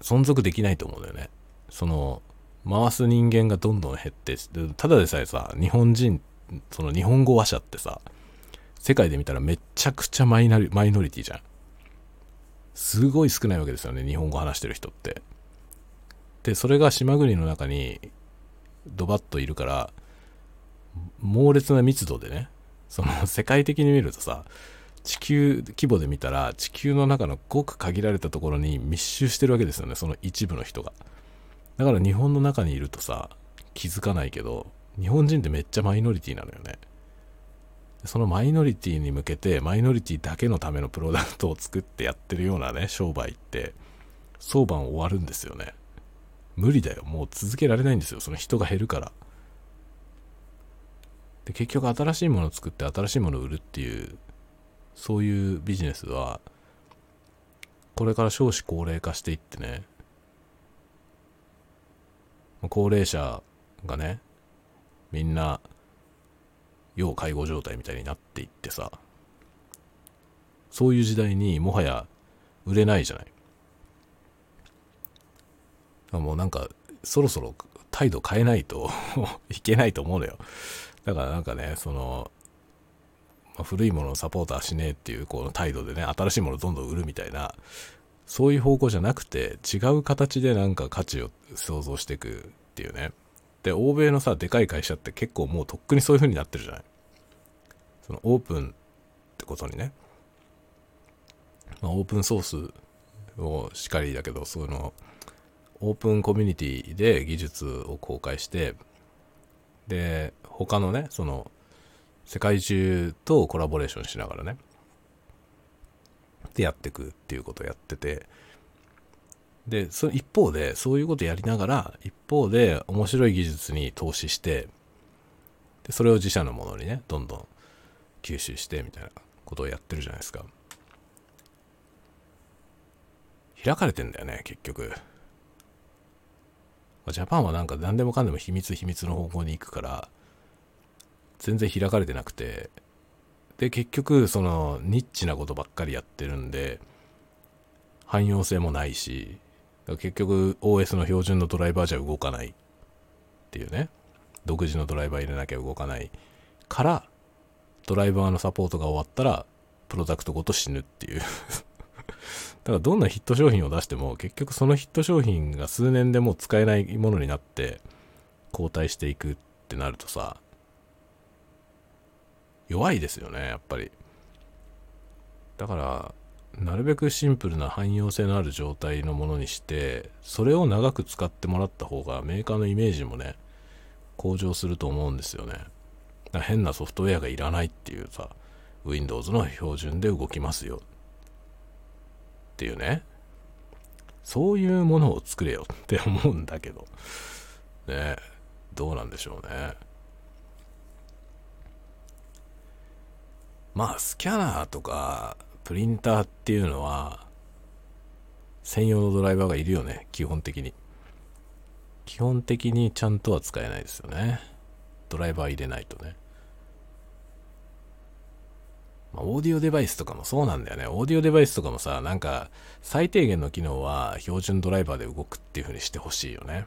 存続できないと思うんだよね。その、回す人間がどんどん減って、ただでさえさ、日本人って、その日本語話者ってさ、世界で見たらめちゃくちゃマイナリマイノリティじゃん。すごい少ないわけですよね、日本語話してる人って。で、それが島国の中にドバッといるから、猛烈な密度でね、その世界的に見るとさ、地球規模で見たら地球の中のごく限られたところに密集してるわけですよね、その一部の人が。だから日本の中にいるとさ、気づかないけど、日本人ってめっちゃマイノリティなのよね。そのマイノリティに向けて、マイノリティだけのためのプロダクトを作ってやってるようなね、商売って、相場終わるんですよね。無理だよ。もう続けられないんですよ。その人が減るから。で結局新しいものを作って新しいものを売るっていうそういうビジネスはこれから少子高齢化していってね高齢者がねみんな要介護状態みたいになっていってさそういう時代にもはや売れないじゃないもうなんかそろそろ態度変えないと いけないと思うのよだからなんかね、その、ま、古いものをサポーターしねえっていうこの態度でね、新しいものをどんどん売るみたいな、そういう方向じゃなくて、違う形でなんか価値を想像していくっていうね。で、欧米のさ、でかい会社って結構もうとっくにそういう風になってるじゃない？そのオープンってことにね。まあ、オープンソースをしかりだけど、その、オープンコミュニティで技術を公開して、で、他のね、その、世界中とコラボレーションしながらね、でやっていくっていうことをやってて、で、その一方で、そういうことやりながら、一方で面白い技術に投資して、で、それを自社のものにね、どんどん吸収して、みたいなことをやってるじゃないですか。開かれてんだよね、結局。ジャパンはなんか何でもかんでも秘密秘密の方向に行くから、全然開かれてなくて、で、結局、その、ニッチなことばっかりやってるんで、汎用性もないし、結局 OS の標準のドライバーじゃ動かないっていうね、独自のドライバー入れなきゃ動かないから、ドライバーのサポートが終わったら、プロダクトごと死ぬっていう。だからどんなヒット商品を出しても結局そのヒット商品が数年でもう使えないものになって交代していくってなるとさ弱いですよねやっぱり。だからなるべくシンプルな汎用性のある状態のものにしてそれを長く使ってもらった方がメーカーのイメージもね向上すると思うんですよね変なソフトウェアがいらないっていうさ Windows の標準で動きますよっていうね。そういうものを作れよって思うんだけど。ねどうなんでしょうね。まあ、スキャナーとか、プリンターっていうのは、専用のドライバーがいるよね、基本的に。基本的にちゃんとは使えないですよね。ドライバー入れないとね。まあ、オーディオデバイスとかもそうなんだよね。オーディオデバイスとかもさ、なんか、最低限の機能は標準ドライバーで動くっていう風にしてほしいよね。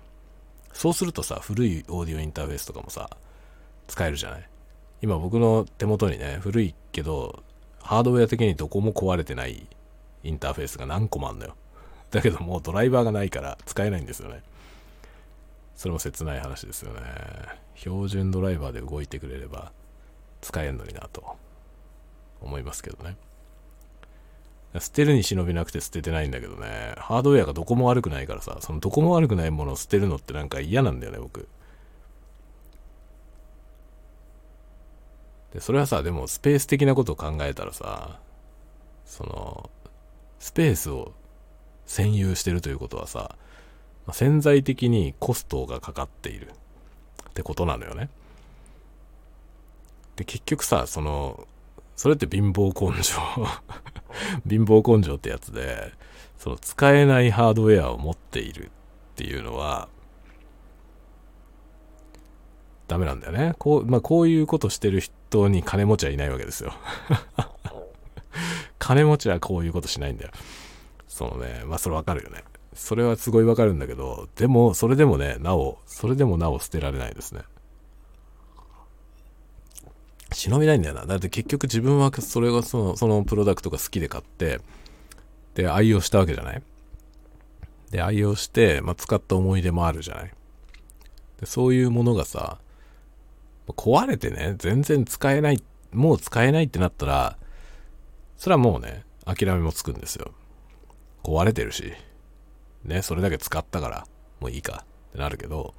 そうするとさ、古いオーディオインターフェースとかもさ、使えるじゃない。今僕の手元にね、古いけど、ハードウェア的にどこも壊れてないインターフェースが何個もあんのよ。だけどもうドライバーがないから使えないんですよね。それも切ない話ですよね。標準ドライバーで動いてくれれば使えんのになと思いますけどね。捨てるに忍びなくて捨ててないんだけどね、ハードウェアがどこも悪くないからさ、そのどこも悪くないものを捨てるのってなんか嫌なんだよね、僕。で、それはさ、でもスペース的なことを考えたらさ、その、スペースを占有してるということはさ、ま、潜在的にコストがかかっているってことなのよね。で、結局さ、その、それって貧乏根性 貧乏根性ってやつで、その使えないハードウェアを持っているっていうのは、ダメなんだよね。こう、まあ、こういうことしてる人に金持ちはいないわけですよ。金持ちはこういうことしないんだよ。そのね、まあ、それわかるよね。それはすごいわかるんだけど、でも、それでもね、なお、それでもなお捨てられないですね。忍びないんだよな。だって結局自分はそれがその、そのプロダクトが好きで買って、で、愛用したわけじゃないで、愛用して、まあ、使った思い出もあるじゃないでそういうものがさ、壊れてね、全然使えない、もう使えないってなったら、それはもうね、諦めもつくんですよ。壊れてるし、ね、それだけ使ったから、もういいかってなるけど、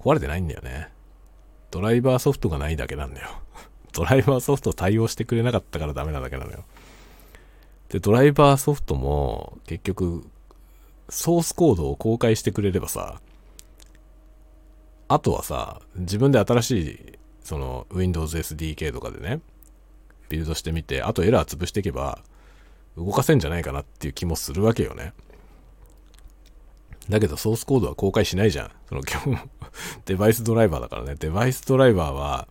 壊れてないんだよね。ドライバーソフトがないだけなんだよ。ドライバーソフト対応してくれなかったからダメなだけなのよ。で、ドライバーソフトも結局、ソースコードを公開してくれればさ、あとはさ、自分で新しい、その Windows SDK とかでね、ビルドしてみて、あとエラー潰していけば、動かせんじゃないかなっていう気もするわけよね。だけどソースコードは公開しないじゃん。その今日 デバイスドライバーだからね。デバイスドライバーは、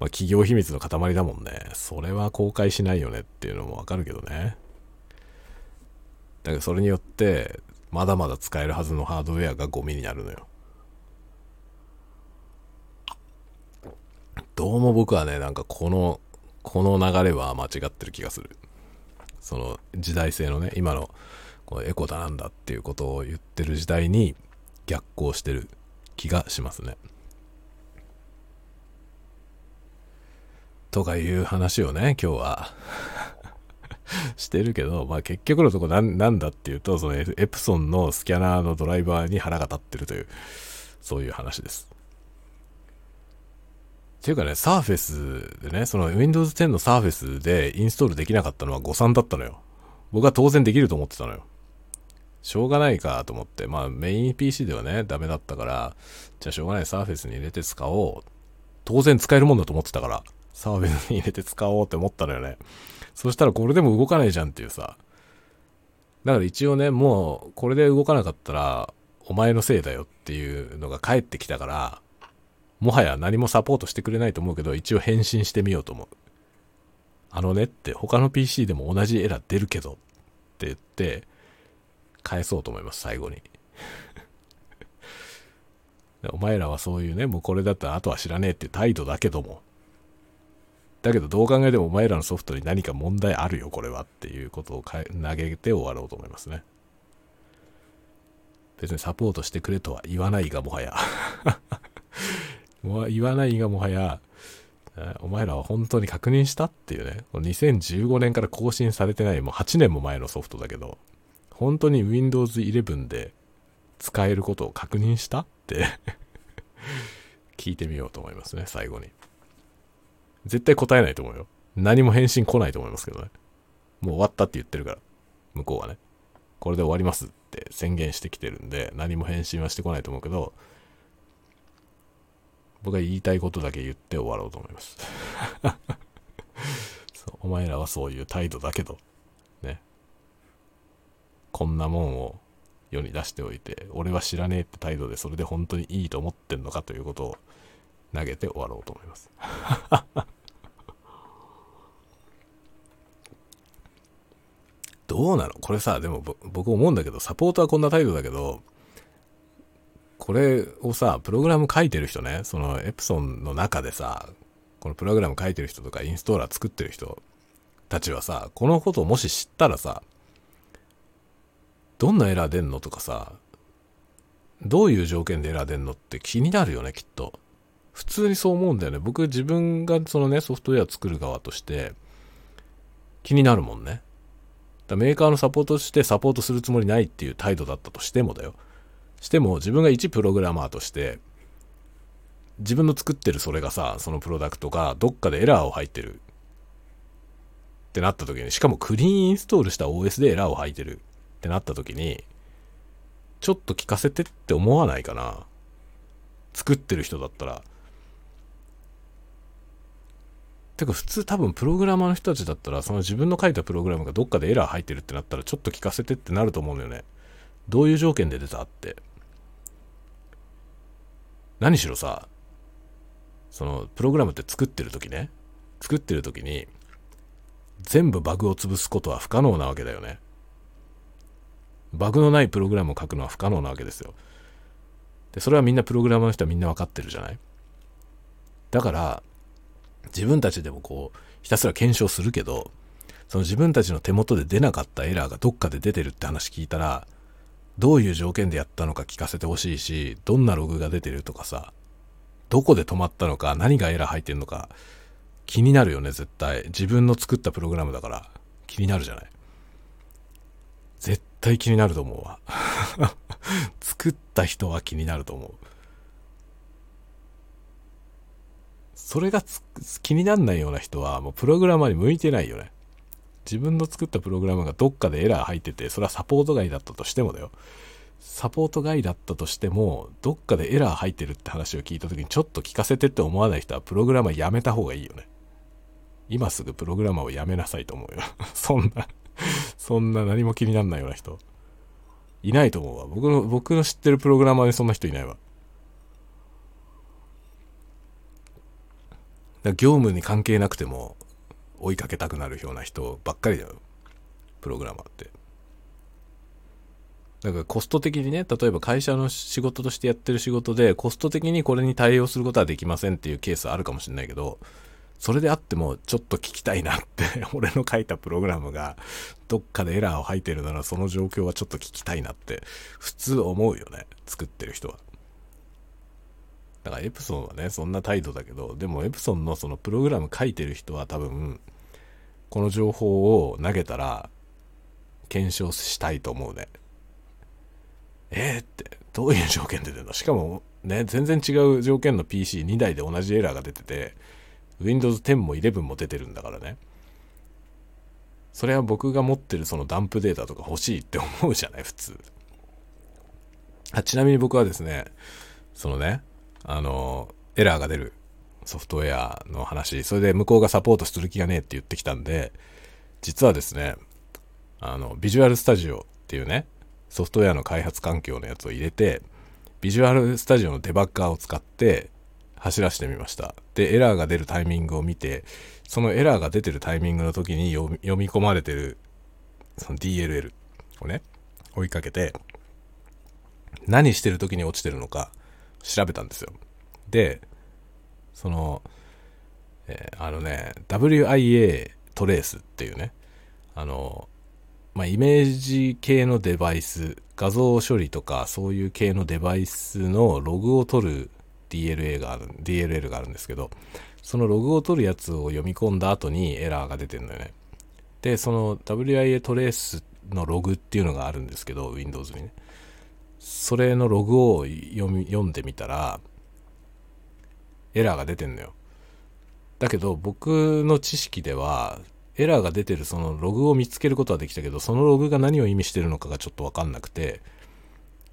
まあ、企業秘密の塊だもんね。それは公開しないよねっていうのもわかるけどね。だけどそれによって、まだまだ使えるはずのハードウェアがゴミになるのよ。どうも僕はね、なんかこの、この流れは間違ってる気がする。その時代性のね、今のこのエコだなんだっていうことを言ってる時代に逆行してる気がしますね。とかいう話をね、今日は してるけど、まあ結局のとこなんだっていうと、そのエプソンのスキャナーのドライバーに腹が立ってるという、そういう話です。ていうかね、サーフェスでね、その Windows 10のサーフェスでインストールできなかったのは誤算だったのよ。僕は当然できると思ってたのよ。しょうがないかと思って、まあメイン PC ではね、ダメだったから、じゃあしょうがない、サーフェスに入れて使おう。当然使えるもんだと思ってたから、サーフェスに入れて使おうって思ったのよね。そしたらこれでも動かないじゃんっていうさ。だから一応ね、もうこれで動かなかったら、お前のせいだよっていうのが返ってきたから、もはや何もサポートしてくれないと思うけど、一応返信してみようと思う。あのねって他の PC でも同じエラー出るけどって言って、返そうと思います、最後に。お前らはそういうね、もうこれだったらあとは知らねえっていう態度だけども。だけどどう考えてもお前らのソフトに何か問題あるよ、これはっていうことを投げて終わろうと思いますね。別にサポートしてくれとは言わないがもはや言わないがもはや、お前らは本当に確認したっていうね、2015年から更新されてない、もう8年も前のソフトだけど、本当に Windows 11で使えることを確認したって 聞いてみようと思いますね、最後に。絶対答えないと思うよ。何も返信来ないと思いますけどね。もう終わったって言ってるから、向こうはね。これで終わりますって宣言してきてるんで、何も返信はしてこないと思うけど、僕は言いたいことだけ言って終わろうと思います お前らはそういう態度だけど、ね。こんなもんを世に出しておいて、俺は知らねえって態度でそれで本当にいいと思ってんのかということを投げて終わろうと思います。どうなの？これさ、でも僕思うんだけど、サポートはこんな態度だけど、これをさ、プログラム書いてる人ね、そのエプソンの中でさ、このプログラム書いてる人とかインストーラー作ってる人たちはさ、このことをもし知ったらさ、どんなエラー出んのとかさ、どういう条件でエラー出んのって気になるよね、きっと。普通にそう思うんだよね。僕自分がそのね、ソフトウェア作る側として気になるもんね。だメーカーのサポートしてサポートするつもりないっていう態度だったとしてもだよ。しても自分が一プログラマーとして自分の作ってるそれがさ、そのプロダクトがどっかでエラーを入ってるってなった時に、しかもクリーンインストールした OS でエラーを吐いてるってなった時に、ちょっと聞かせてって思わないかな。作ってる人だったら。てか普通多分プログラマーの人たちだったら、その自分の書いたプログラムがどっかでエラー入ってるってなったら、ちょっと聞かせてってなると思うのよね。どういう条件で出たって。何しろさ、そのプログラムって作ってる時ね、作ってる時に、全部バグを潰すことは不可能なわけだよね。バグのないプログラムを書くのは不可能なわけですよ。で、それはみんなプログラマーの人はみんなわかってるじゃない？だから、自分たちでもこう、ひたすら検証するけど、その自分たちの手元で出なかったエラーがどっかで出てるって話聞いたら、どういう条件でやったのか聞かせてほしいし、どんなログが出てるとかさ、どこで止まったのか、何がエラー入ってるのか、気になるよね、絶対。自分の作ったプログラムだから、気になるじゃない。絶対気になると思うわ。作った人は気になると思う。それが気になんないような人は、もうプログラマーに向いてないよね。自分の作ったプログラムがどっかでエラー入ってて、それはサポート外だったとしてもだよ。サポート外だったとしても、どっかでエラー入ってるって話を聞いた時にちょっと聞かせてって思わない人はプログラマーやめた方がいいよね。今すぐプログラマーをやめなさいと思うよ。そんなそんな何も気になんないような人。いないと思うわ。僕の、僕の知ってるプログラマーにそんな人いないわ。だ業務に関係なくても追いかけたくなるような人ばっかりだよ。プログラマーって。だからコスト的にね、例えば会社の仕事としてやってる仕事で、コスト的にこれに対応することはできませんっていうケースあるかもしれないけど、それであってもちょっと聞きたいなって 俺の書いたプログラムがどっかでエラーを吐いてるならその状況はちょっと聞きたいなって普通思うよね。作ってる人は。だからエプソンはね、そんな態度だけど、でもエプソンのそのプログラム書いてる人は多分、この情報を投げたら検証したいと思うね。えー、って、どういう条件で出るのしかもね、全然違う条件の PC2 台で同じエラーが出てて、Windows 10も11も出てるんだからね。それは僕が持ってるそのダンプデータとか欲しいって思うじゃない、普通。あちなみに僕はですね、そのね、あの、エラーが出るソフトウェアの話、それで向こうがサポートする気がねえって言ってきたんで、実はですね、あの、ビジュアルスタジオっていうね、ソフトウェアの開発環境のやつを入れて、ビジュアルスタジオのデバッガーを使って、走らせてみました。で、エラーが出るタイミングを見て、そのエラーが出てるタイミングの時に読み込まれてる、その DLL をね、追いかけて、何してる時に落ちてるのか調べたんですよ。で、その、えー、あのね、WIA トレースっていうね、あの、まあ、イメージ系のデバイス、画像処理とかそういう系のデバイスのログを取る DLA がある、DLL があるんですけど、そのログを取るやつを読み込んだ後にエラーが出てるのよね。で、その WIA トレースのログっていうのがあるんですけど、Windows にね。それのログを読み、読んでみたら、エラーが出てんのよ。だけど、僕の知識では、エラーが出てるそのログを見つけることはできたけど、そのログが何を意味してるのかがちょっとわかんなくて、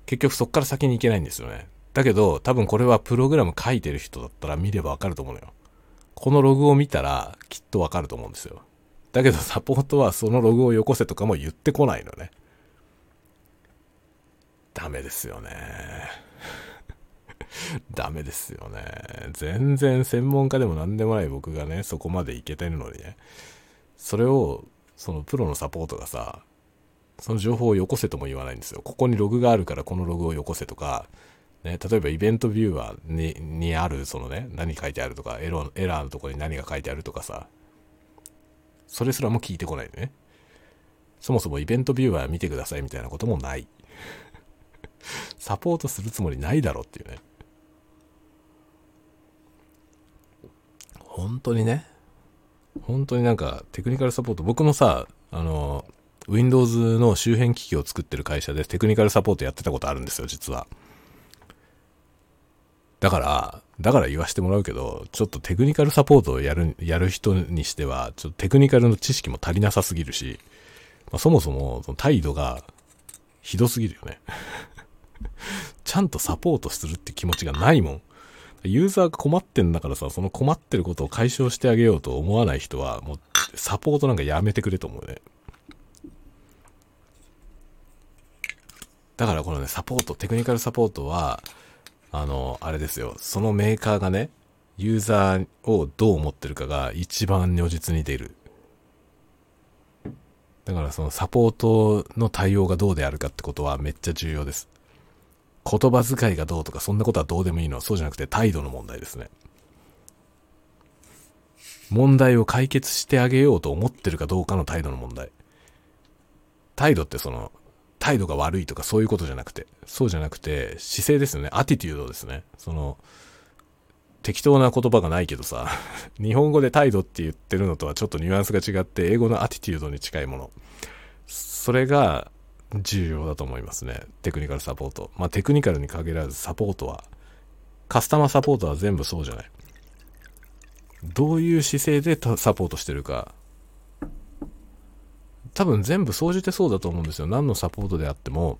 結局そっから先に行けないんですよね。だけど、多分これはプログラム書いてる人だったら見ればわかると思うのよ。このログを見たらきっとわかると思うんですよ。だけどサポートはそのログをよこせとかも言ってこないのね。ダメですよね。ダメですよね。全然専門家でも何でもない僕がね、そこまでいけてるのにね。それを、そのプロのサポートがさ、その情報をよこせとも言わないんですよ。ここにログがあるからこのログをよこせとか、ね、例えばイベントビューアーにあるそのね何書いてあるとかエロエラーのところに何が書いてあるとかさそれすらも聞いてこないでねそもそもイベントビューアー見てくださいみたいなこともない。サポートするつもりないだろっていうね。本当にね、本当になんかテクニカルサポート、僕もさ、あの、Windows の周辺機器を作ってる会社でテクニカルサポートやってたことあるんですよ、実は。だから、だから言わせてもらうけど、ちょっとテクニカルサポートをやる、やる人にしては、ちょっとテクニカルの知識も足りなさすぎるし、まあ、そもそもその態度がひどすぎるよね。ちゃんとサポートするって気持ちがないもん。ユーザーが困ってんだからさ、その困ってることを解消してあげようと思わない人は、もうサポートなんかやめてくれと思うね。だからこのね、サポート、テクニカルサポートは、あの、あれですよ、そのメーカーがね、ユーザーをどう思ってるかが一番如実に出る。だからそのサポートの対応がどうであるかってことはめっちゃ重要です。言葉遣いがどうとかそんなことはどうでもいいのはそうじゃなくて態度の問題ですね。問題を解決してあげようと思ってるかどうかの態度の問題。態度ってその、態度が悪いとかそういうことじゃなくて、そうじゃなくて、姿勢ですよね。アティテュードですね。その、適当な言葉がないけどさ、日本語で態度って言ってるのとはちょっとニュアンスが違って、英語のアティテュードに近いもの。それが、重要だと思いますね。テクニカルサポート。まあテクニカルに限らずサポートは、カスタマーサポートは全部そうじゃない。どういう姿勢でサポートしてるか。多分全部総じてそうだと思うんですよ。何のサポートであっても、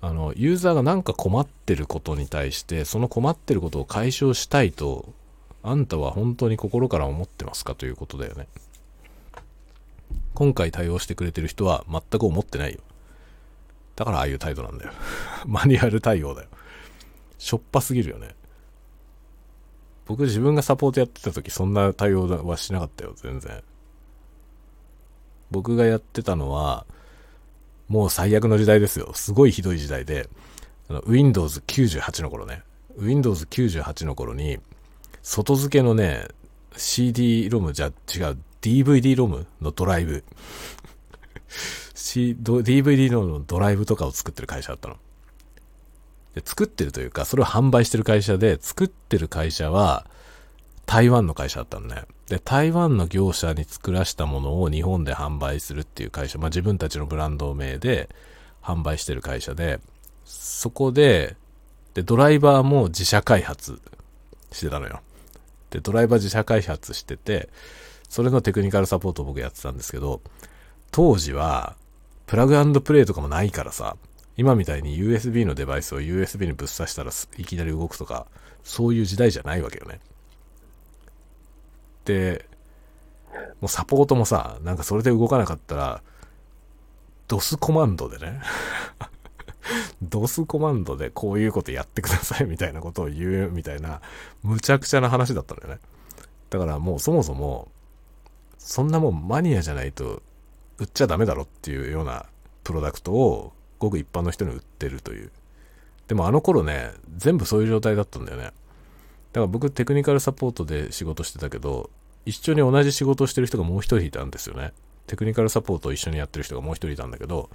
あの、ユーザーが何か困ってることに対して、その困ってることを解消したいと、あんたは本当に心から思ってますかということだよね。今回対応してくれてる人は全く思ってないよ。だからああいう態度なんだよ。マニュアル対応だよ。しょっぱすぎるよね。僕自分がサポートやってた時そんな対応はしなかったよ、全然。僕がやってたのは、もう最悪の時代ですよ。すごいひどい時代で、あの Windows 98の頃ね。Windows 98の頃に、外付けのね、CD ロムじゃ違う、DVD ロムのドライブ。C、DVD のドライブとかを作ってる会社だったの。で作ってるというか、それを販売してる会社で、作ってる会社は、台湾の会社だったのね。で、台湾の業者に作らしたものを日本で販売するっていう会社、まあ自分たちのブランド名で販売してる会社で、そこで、で、ドライバーも自社開発してたのよ。で、ドライバー自社開発してて、それのテクニカルサポートを僕やってたんですけど、当時は、プラグプレイとかもないからさ、今みたいに USB のデバイスを USB にぶっ刺したらいきなり動くとか、そういう時代じゃないわけよね。で、もうサポートもさ、なんかそれで動かなかったら、ドスコマンドでね ドスコマンドでこういうことやってくださいみたいなことを言うみたいな、むちゃくちゃな話だったんだよね。だからもうそもそも、そんなもんマニアじゃないと売っちゃダメだろっていうようなプロダクトをごく一般の人に売ってるという。でもあの頃ね、全部そういう状態だったんだよね。だから僕テクニカルサポートで仕事してたけど、一緒に同じ仕事をしてる人がもう一人いたんですよね。テクニカルサポートを一緒にやってる人がもう一人いたんだけど、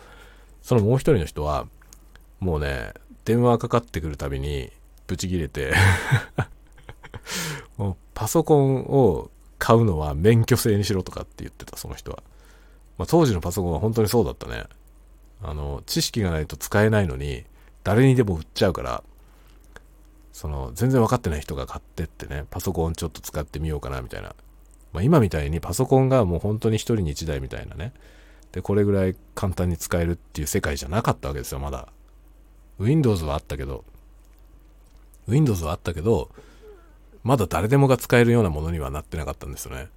そのもう一人の人は、もうね、電話かかってくるたびに、ブチ切れて もうパソコンを買うのは免許制にしろとかって言ってた、その人は。まあ、当時のパソコンは本当にそうだったね。あの、知識がないと使えないのに、誰にでも売っちゃうから、その、全然分かってない人が買ってってね、パソコンちょっと使ってみようかな、みたいな。まあ、今みたいにパソコンがもう本当に一人に一台みたいなね。で、これぐらい簡単に使えるっていう世界じゃなかったわけですよ、まだ。Windows はあったけど、Windows はあったけど、まだ誰でもが使えるようなものにはなってなかったんですよね。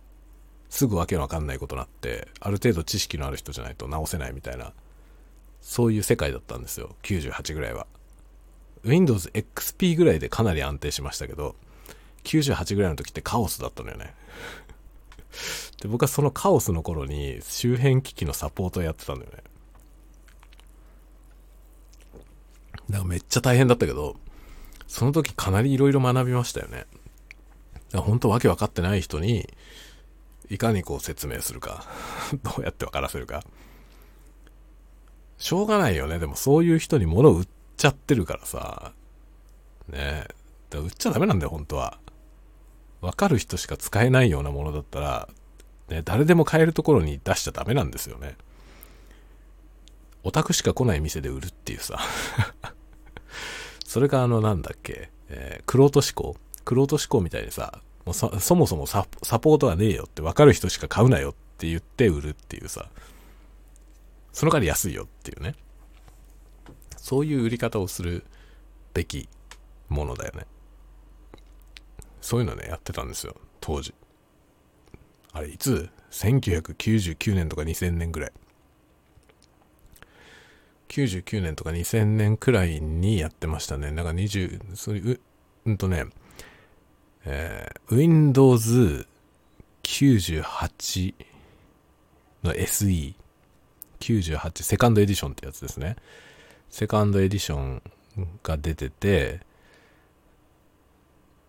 すぐわけのわかんないことになって、ある程度知識のある人じゃないと直せないみたいな、そういう世界だったんですよ。98ぐらいは。Windows XP ぐらいでかなり安定しましたけど、98ぐらいの時ってカオスだったのよね。で、僕はそのカオスの頃に周辺機器のサポートをやってたんだよね。だからめっちゃ大変だったけど、その時かなり色々学びましたよね。だから本当わけわかってない人に、いかにこう説明するか どうやって分からせるかしょうがないよね。でもそういう人に物を売っちゃってるからさ。ねえ。だ売っちゃダメなんだよ、本当は。わかる人しか使えないようなものだったら、ね、誰でも買えるところに出しちゃダメなんですよね。オタクしか来ない店で売るっていうさ。それがあの、なんだっけ、えー、クロート思考クロート思考みたいにさ、もうそそもそもサポートはねえよって分かる人しか買うなよって言って売るっていうさ、その代わり安いよっていうね。そういう売り方をするべきものだよね。そういうのね、やってたんですよ、当時。あれ、いつ ?1999 年とか2000年ぐらい。99年とか2000年くらいにやってましたね。なんか20、そういう、うんとね、えー、Windows 98の SE、98セカンドエディションってやつですね。セカンドエディションが出てて、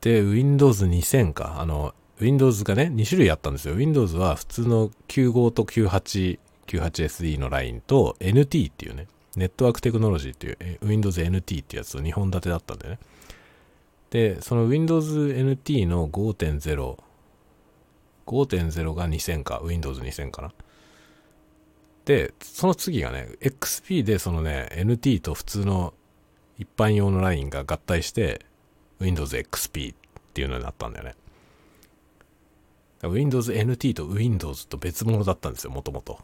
で、Windows 2000か。あの、Windows がね、2種類あったんですよ。Windows は普通の95と98、98SE のラインと NT っていうね、ネットワークテクノロジーっていう、Windows NT っていうやつと2本立てだったんだよね。で、その Windows NT の5.0、5.0が2000か、Windows 2000かな。で、その次がね、XP でそのね、NT と普通の一般用のラインが合体して、Windows XP っていうのになったんだよね。Windows NT と Windows と別物だったんですよ、もともと。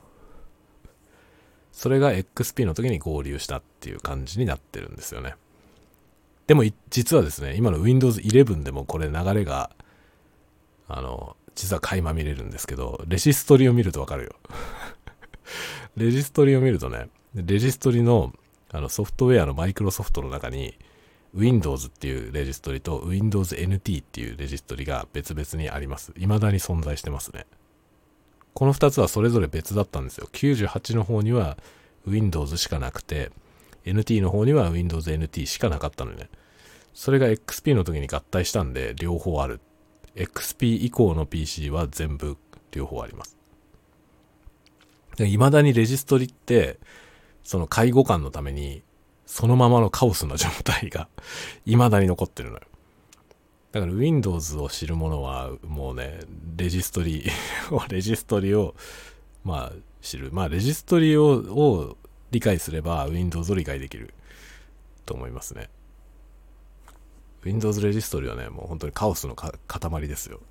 それが XP の時に合流したっていう感じになってるんですよね。でも実はですね、今の Windows 11でもこれ流れが、あの、実は垣間見れるんですけど、レジストリを見るとわかるよ。レジストリを見るとね、レジストリのあのソフトウェアのマイクロソフトの中に、Windows っていうレジストリと Windows NT っていうレジストリが別々にあります。未だに存在してますね。この2つはそれぞれ別だったんですよ。98の方には Windows しかなくて、NT の方には Windows NT しかなかったのね。それが XP の時に合体したんで、両方ある。XP 以降の PC は全部両方あります。未だにレジストリって、その介護官のためにそのままのカオスな状態が 未だに残ってるのよ。だから Windows を知る者はもうね、レジストリ を、レジストリを、まあ知る。まあレジストリをを理解すれば Windows を理解できると思いますね。Windows レジストリはね、もう本当にカオスの塊ですよ。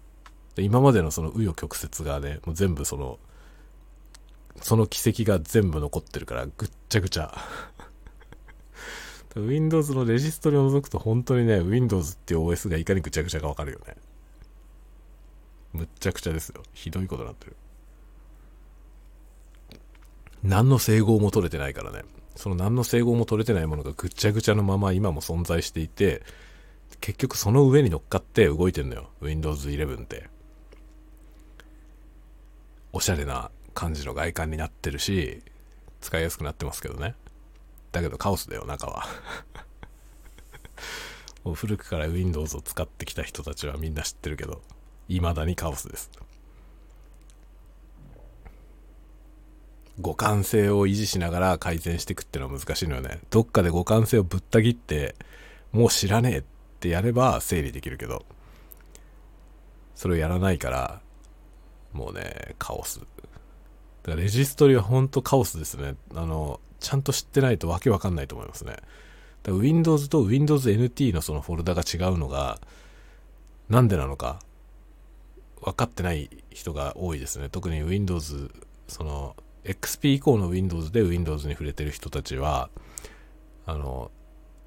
今までのその紆余曲折がね、もう全部その、その軌跡が全部残ってるからぐっちゃぐちゃ Windows のレジストリを除くと本当にね、Windows っていう OS がいかにぐちゃぐちゃかわかるよね。むっちゃくちゃですよ。ひどいことになってる。何の整合も取れてないからね。その何の整合も取れてないものがぐちゃぐちゃのまま今も存在していて、結局その上に乗っかって動いてんのよ。Windows 11って。おしゃれな感じの外観になってるし、使いやすくなってますけどね。だけどカオスだよ、中は。もう古くから Windows を使ってきた人たちはみんな知ってるけど、未だにカオスです。互換性を維持しながら改善していくっていうのは難しいのよね。どっかで互換性をぶった切って、もう知らねえっってやれば整理できるけど、それをやらないから、もうね、カオス。だからレジストリはほんとカオスですね。あの、ちゃんと知ってないとわけわかんないと思いますね。だ Windows と Windows NT のそのフォルダが違うのが、なんでなのか、分かってない人が多いですね。特に Windows、その、XP 以降の Windows で Windows に触れてる人たちは、あの、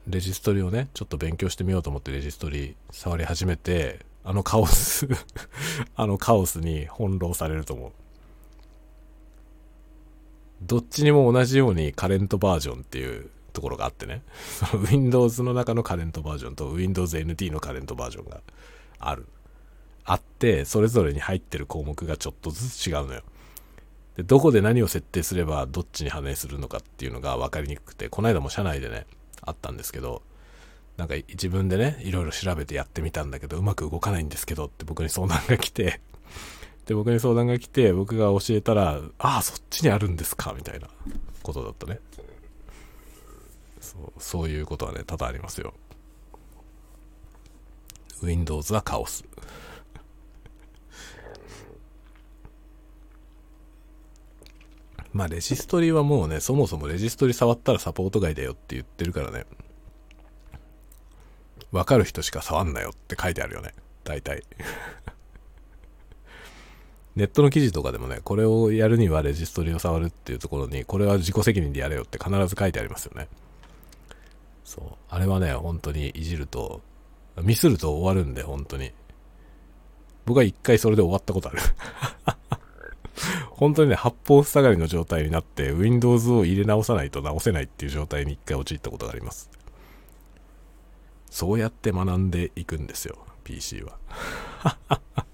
レジストリをね、ちょっと勉強してみようと思ってレジストリ触り始めて、あのカオス あのカオスに翻弄されると思う。どっちにも同じようにカレントバージョンっていうところがあってね。その Windows の中のカレントバージョンと Windows NT のカレントバージョンがある。あって、それぞれに入ってる項目がちょっとずつ違うのよ。で、どこで何を設定すればどっちに反映するのかっていうのが分かりにくくて、この間も社内でね、あったんですけど、なんか自分でね、いろいろ調べてやってみたんだけど、うまく動かないんですけどって僕に相談が来て、で、僕に相談が来て、僕が教えたら、ああ、そっちにあるんですかみたいなことだったね。そうそういうことはね、多々ありますよ。Windows はカオス。まあ、レジストリはもうね、そもそもレジストリ触ったらサポート外だよって言ってるからね。わかる人しか触んなよって書いてあるよね。大体。ネットの記事とかでもね、これをやるにはレジストリを触るっていうところに、これは自己責任でやれよって必ず書いてありますよね。そう。あれはね、本当にいじると、ミスると終わるんで、本当に。僕は一回それで終わったことある。本当にね、八方塞がりの状態になって、Windows を入れ直さないと直せないっていう状態に一回陥ったことがあります。そうやって学んでいくんですよ、PC は。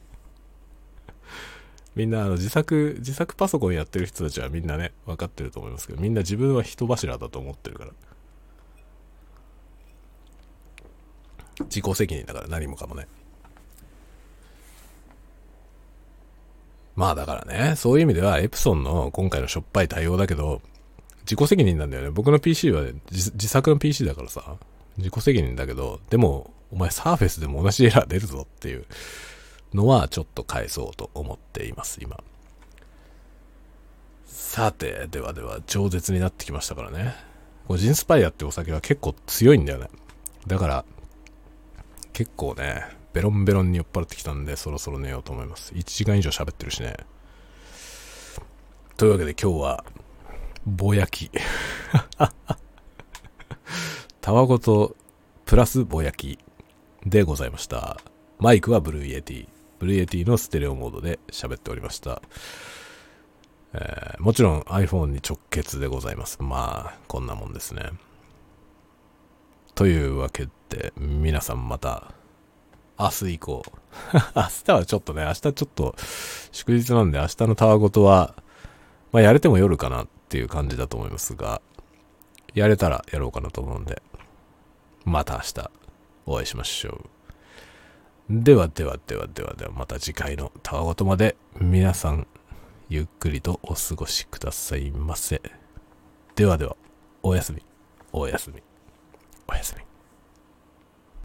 みんなあの自作、自作パソコンやってる人たちはみんなね、分かってると思いますけど、みんな自分は人柱だと思ってるから。自己責任だから何もかもね。まあだからね、そういう意味ではエプソンの今回のしょっぱい対応だけど、自己責任なんだよね。僕の PC は自作の PC だからさ、自己責任だけど、でも、お前サーフェスでも同じエラー出るぞっていうのはちょっと返そうと思っています、今。さて、ではでは、超絶になってきましたからね。これジンスパイアってお酒は結構強いんだよね。だから、結構ね、ベロンベロンに酔っ払ってきたんで、そろそろ寝ようと思います。1時間以上喋ってるしね。というわけで今日は、ぼやき。たわごとプラスぼやきでございました。マイクは Blue Yeti。Blue Yeti のステレオモードで喋っておりました。えー、もちろん iPhone に直結でございます。まあ、こんなもんですね。というわけで、皆さんまた、明日以降。明日はちょっとね、明日ちょっと祝日なんで明日のタワごとは、まあやれても夜かなっていう感じだと思いますが、やれたらやろうかなと思うんで、また明日お会いしましょう。ではではではではではまた次回のたわごとまで皆さんゆっくりとお過ごしくださいませ。ではでは、おやすみ、おやすみ、おやすみ。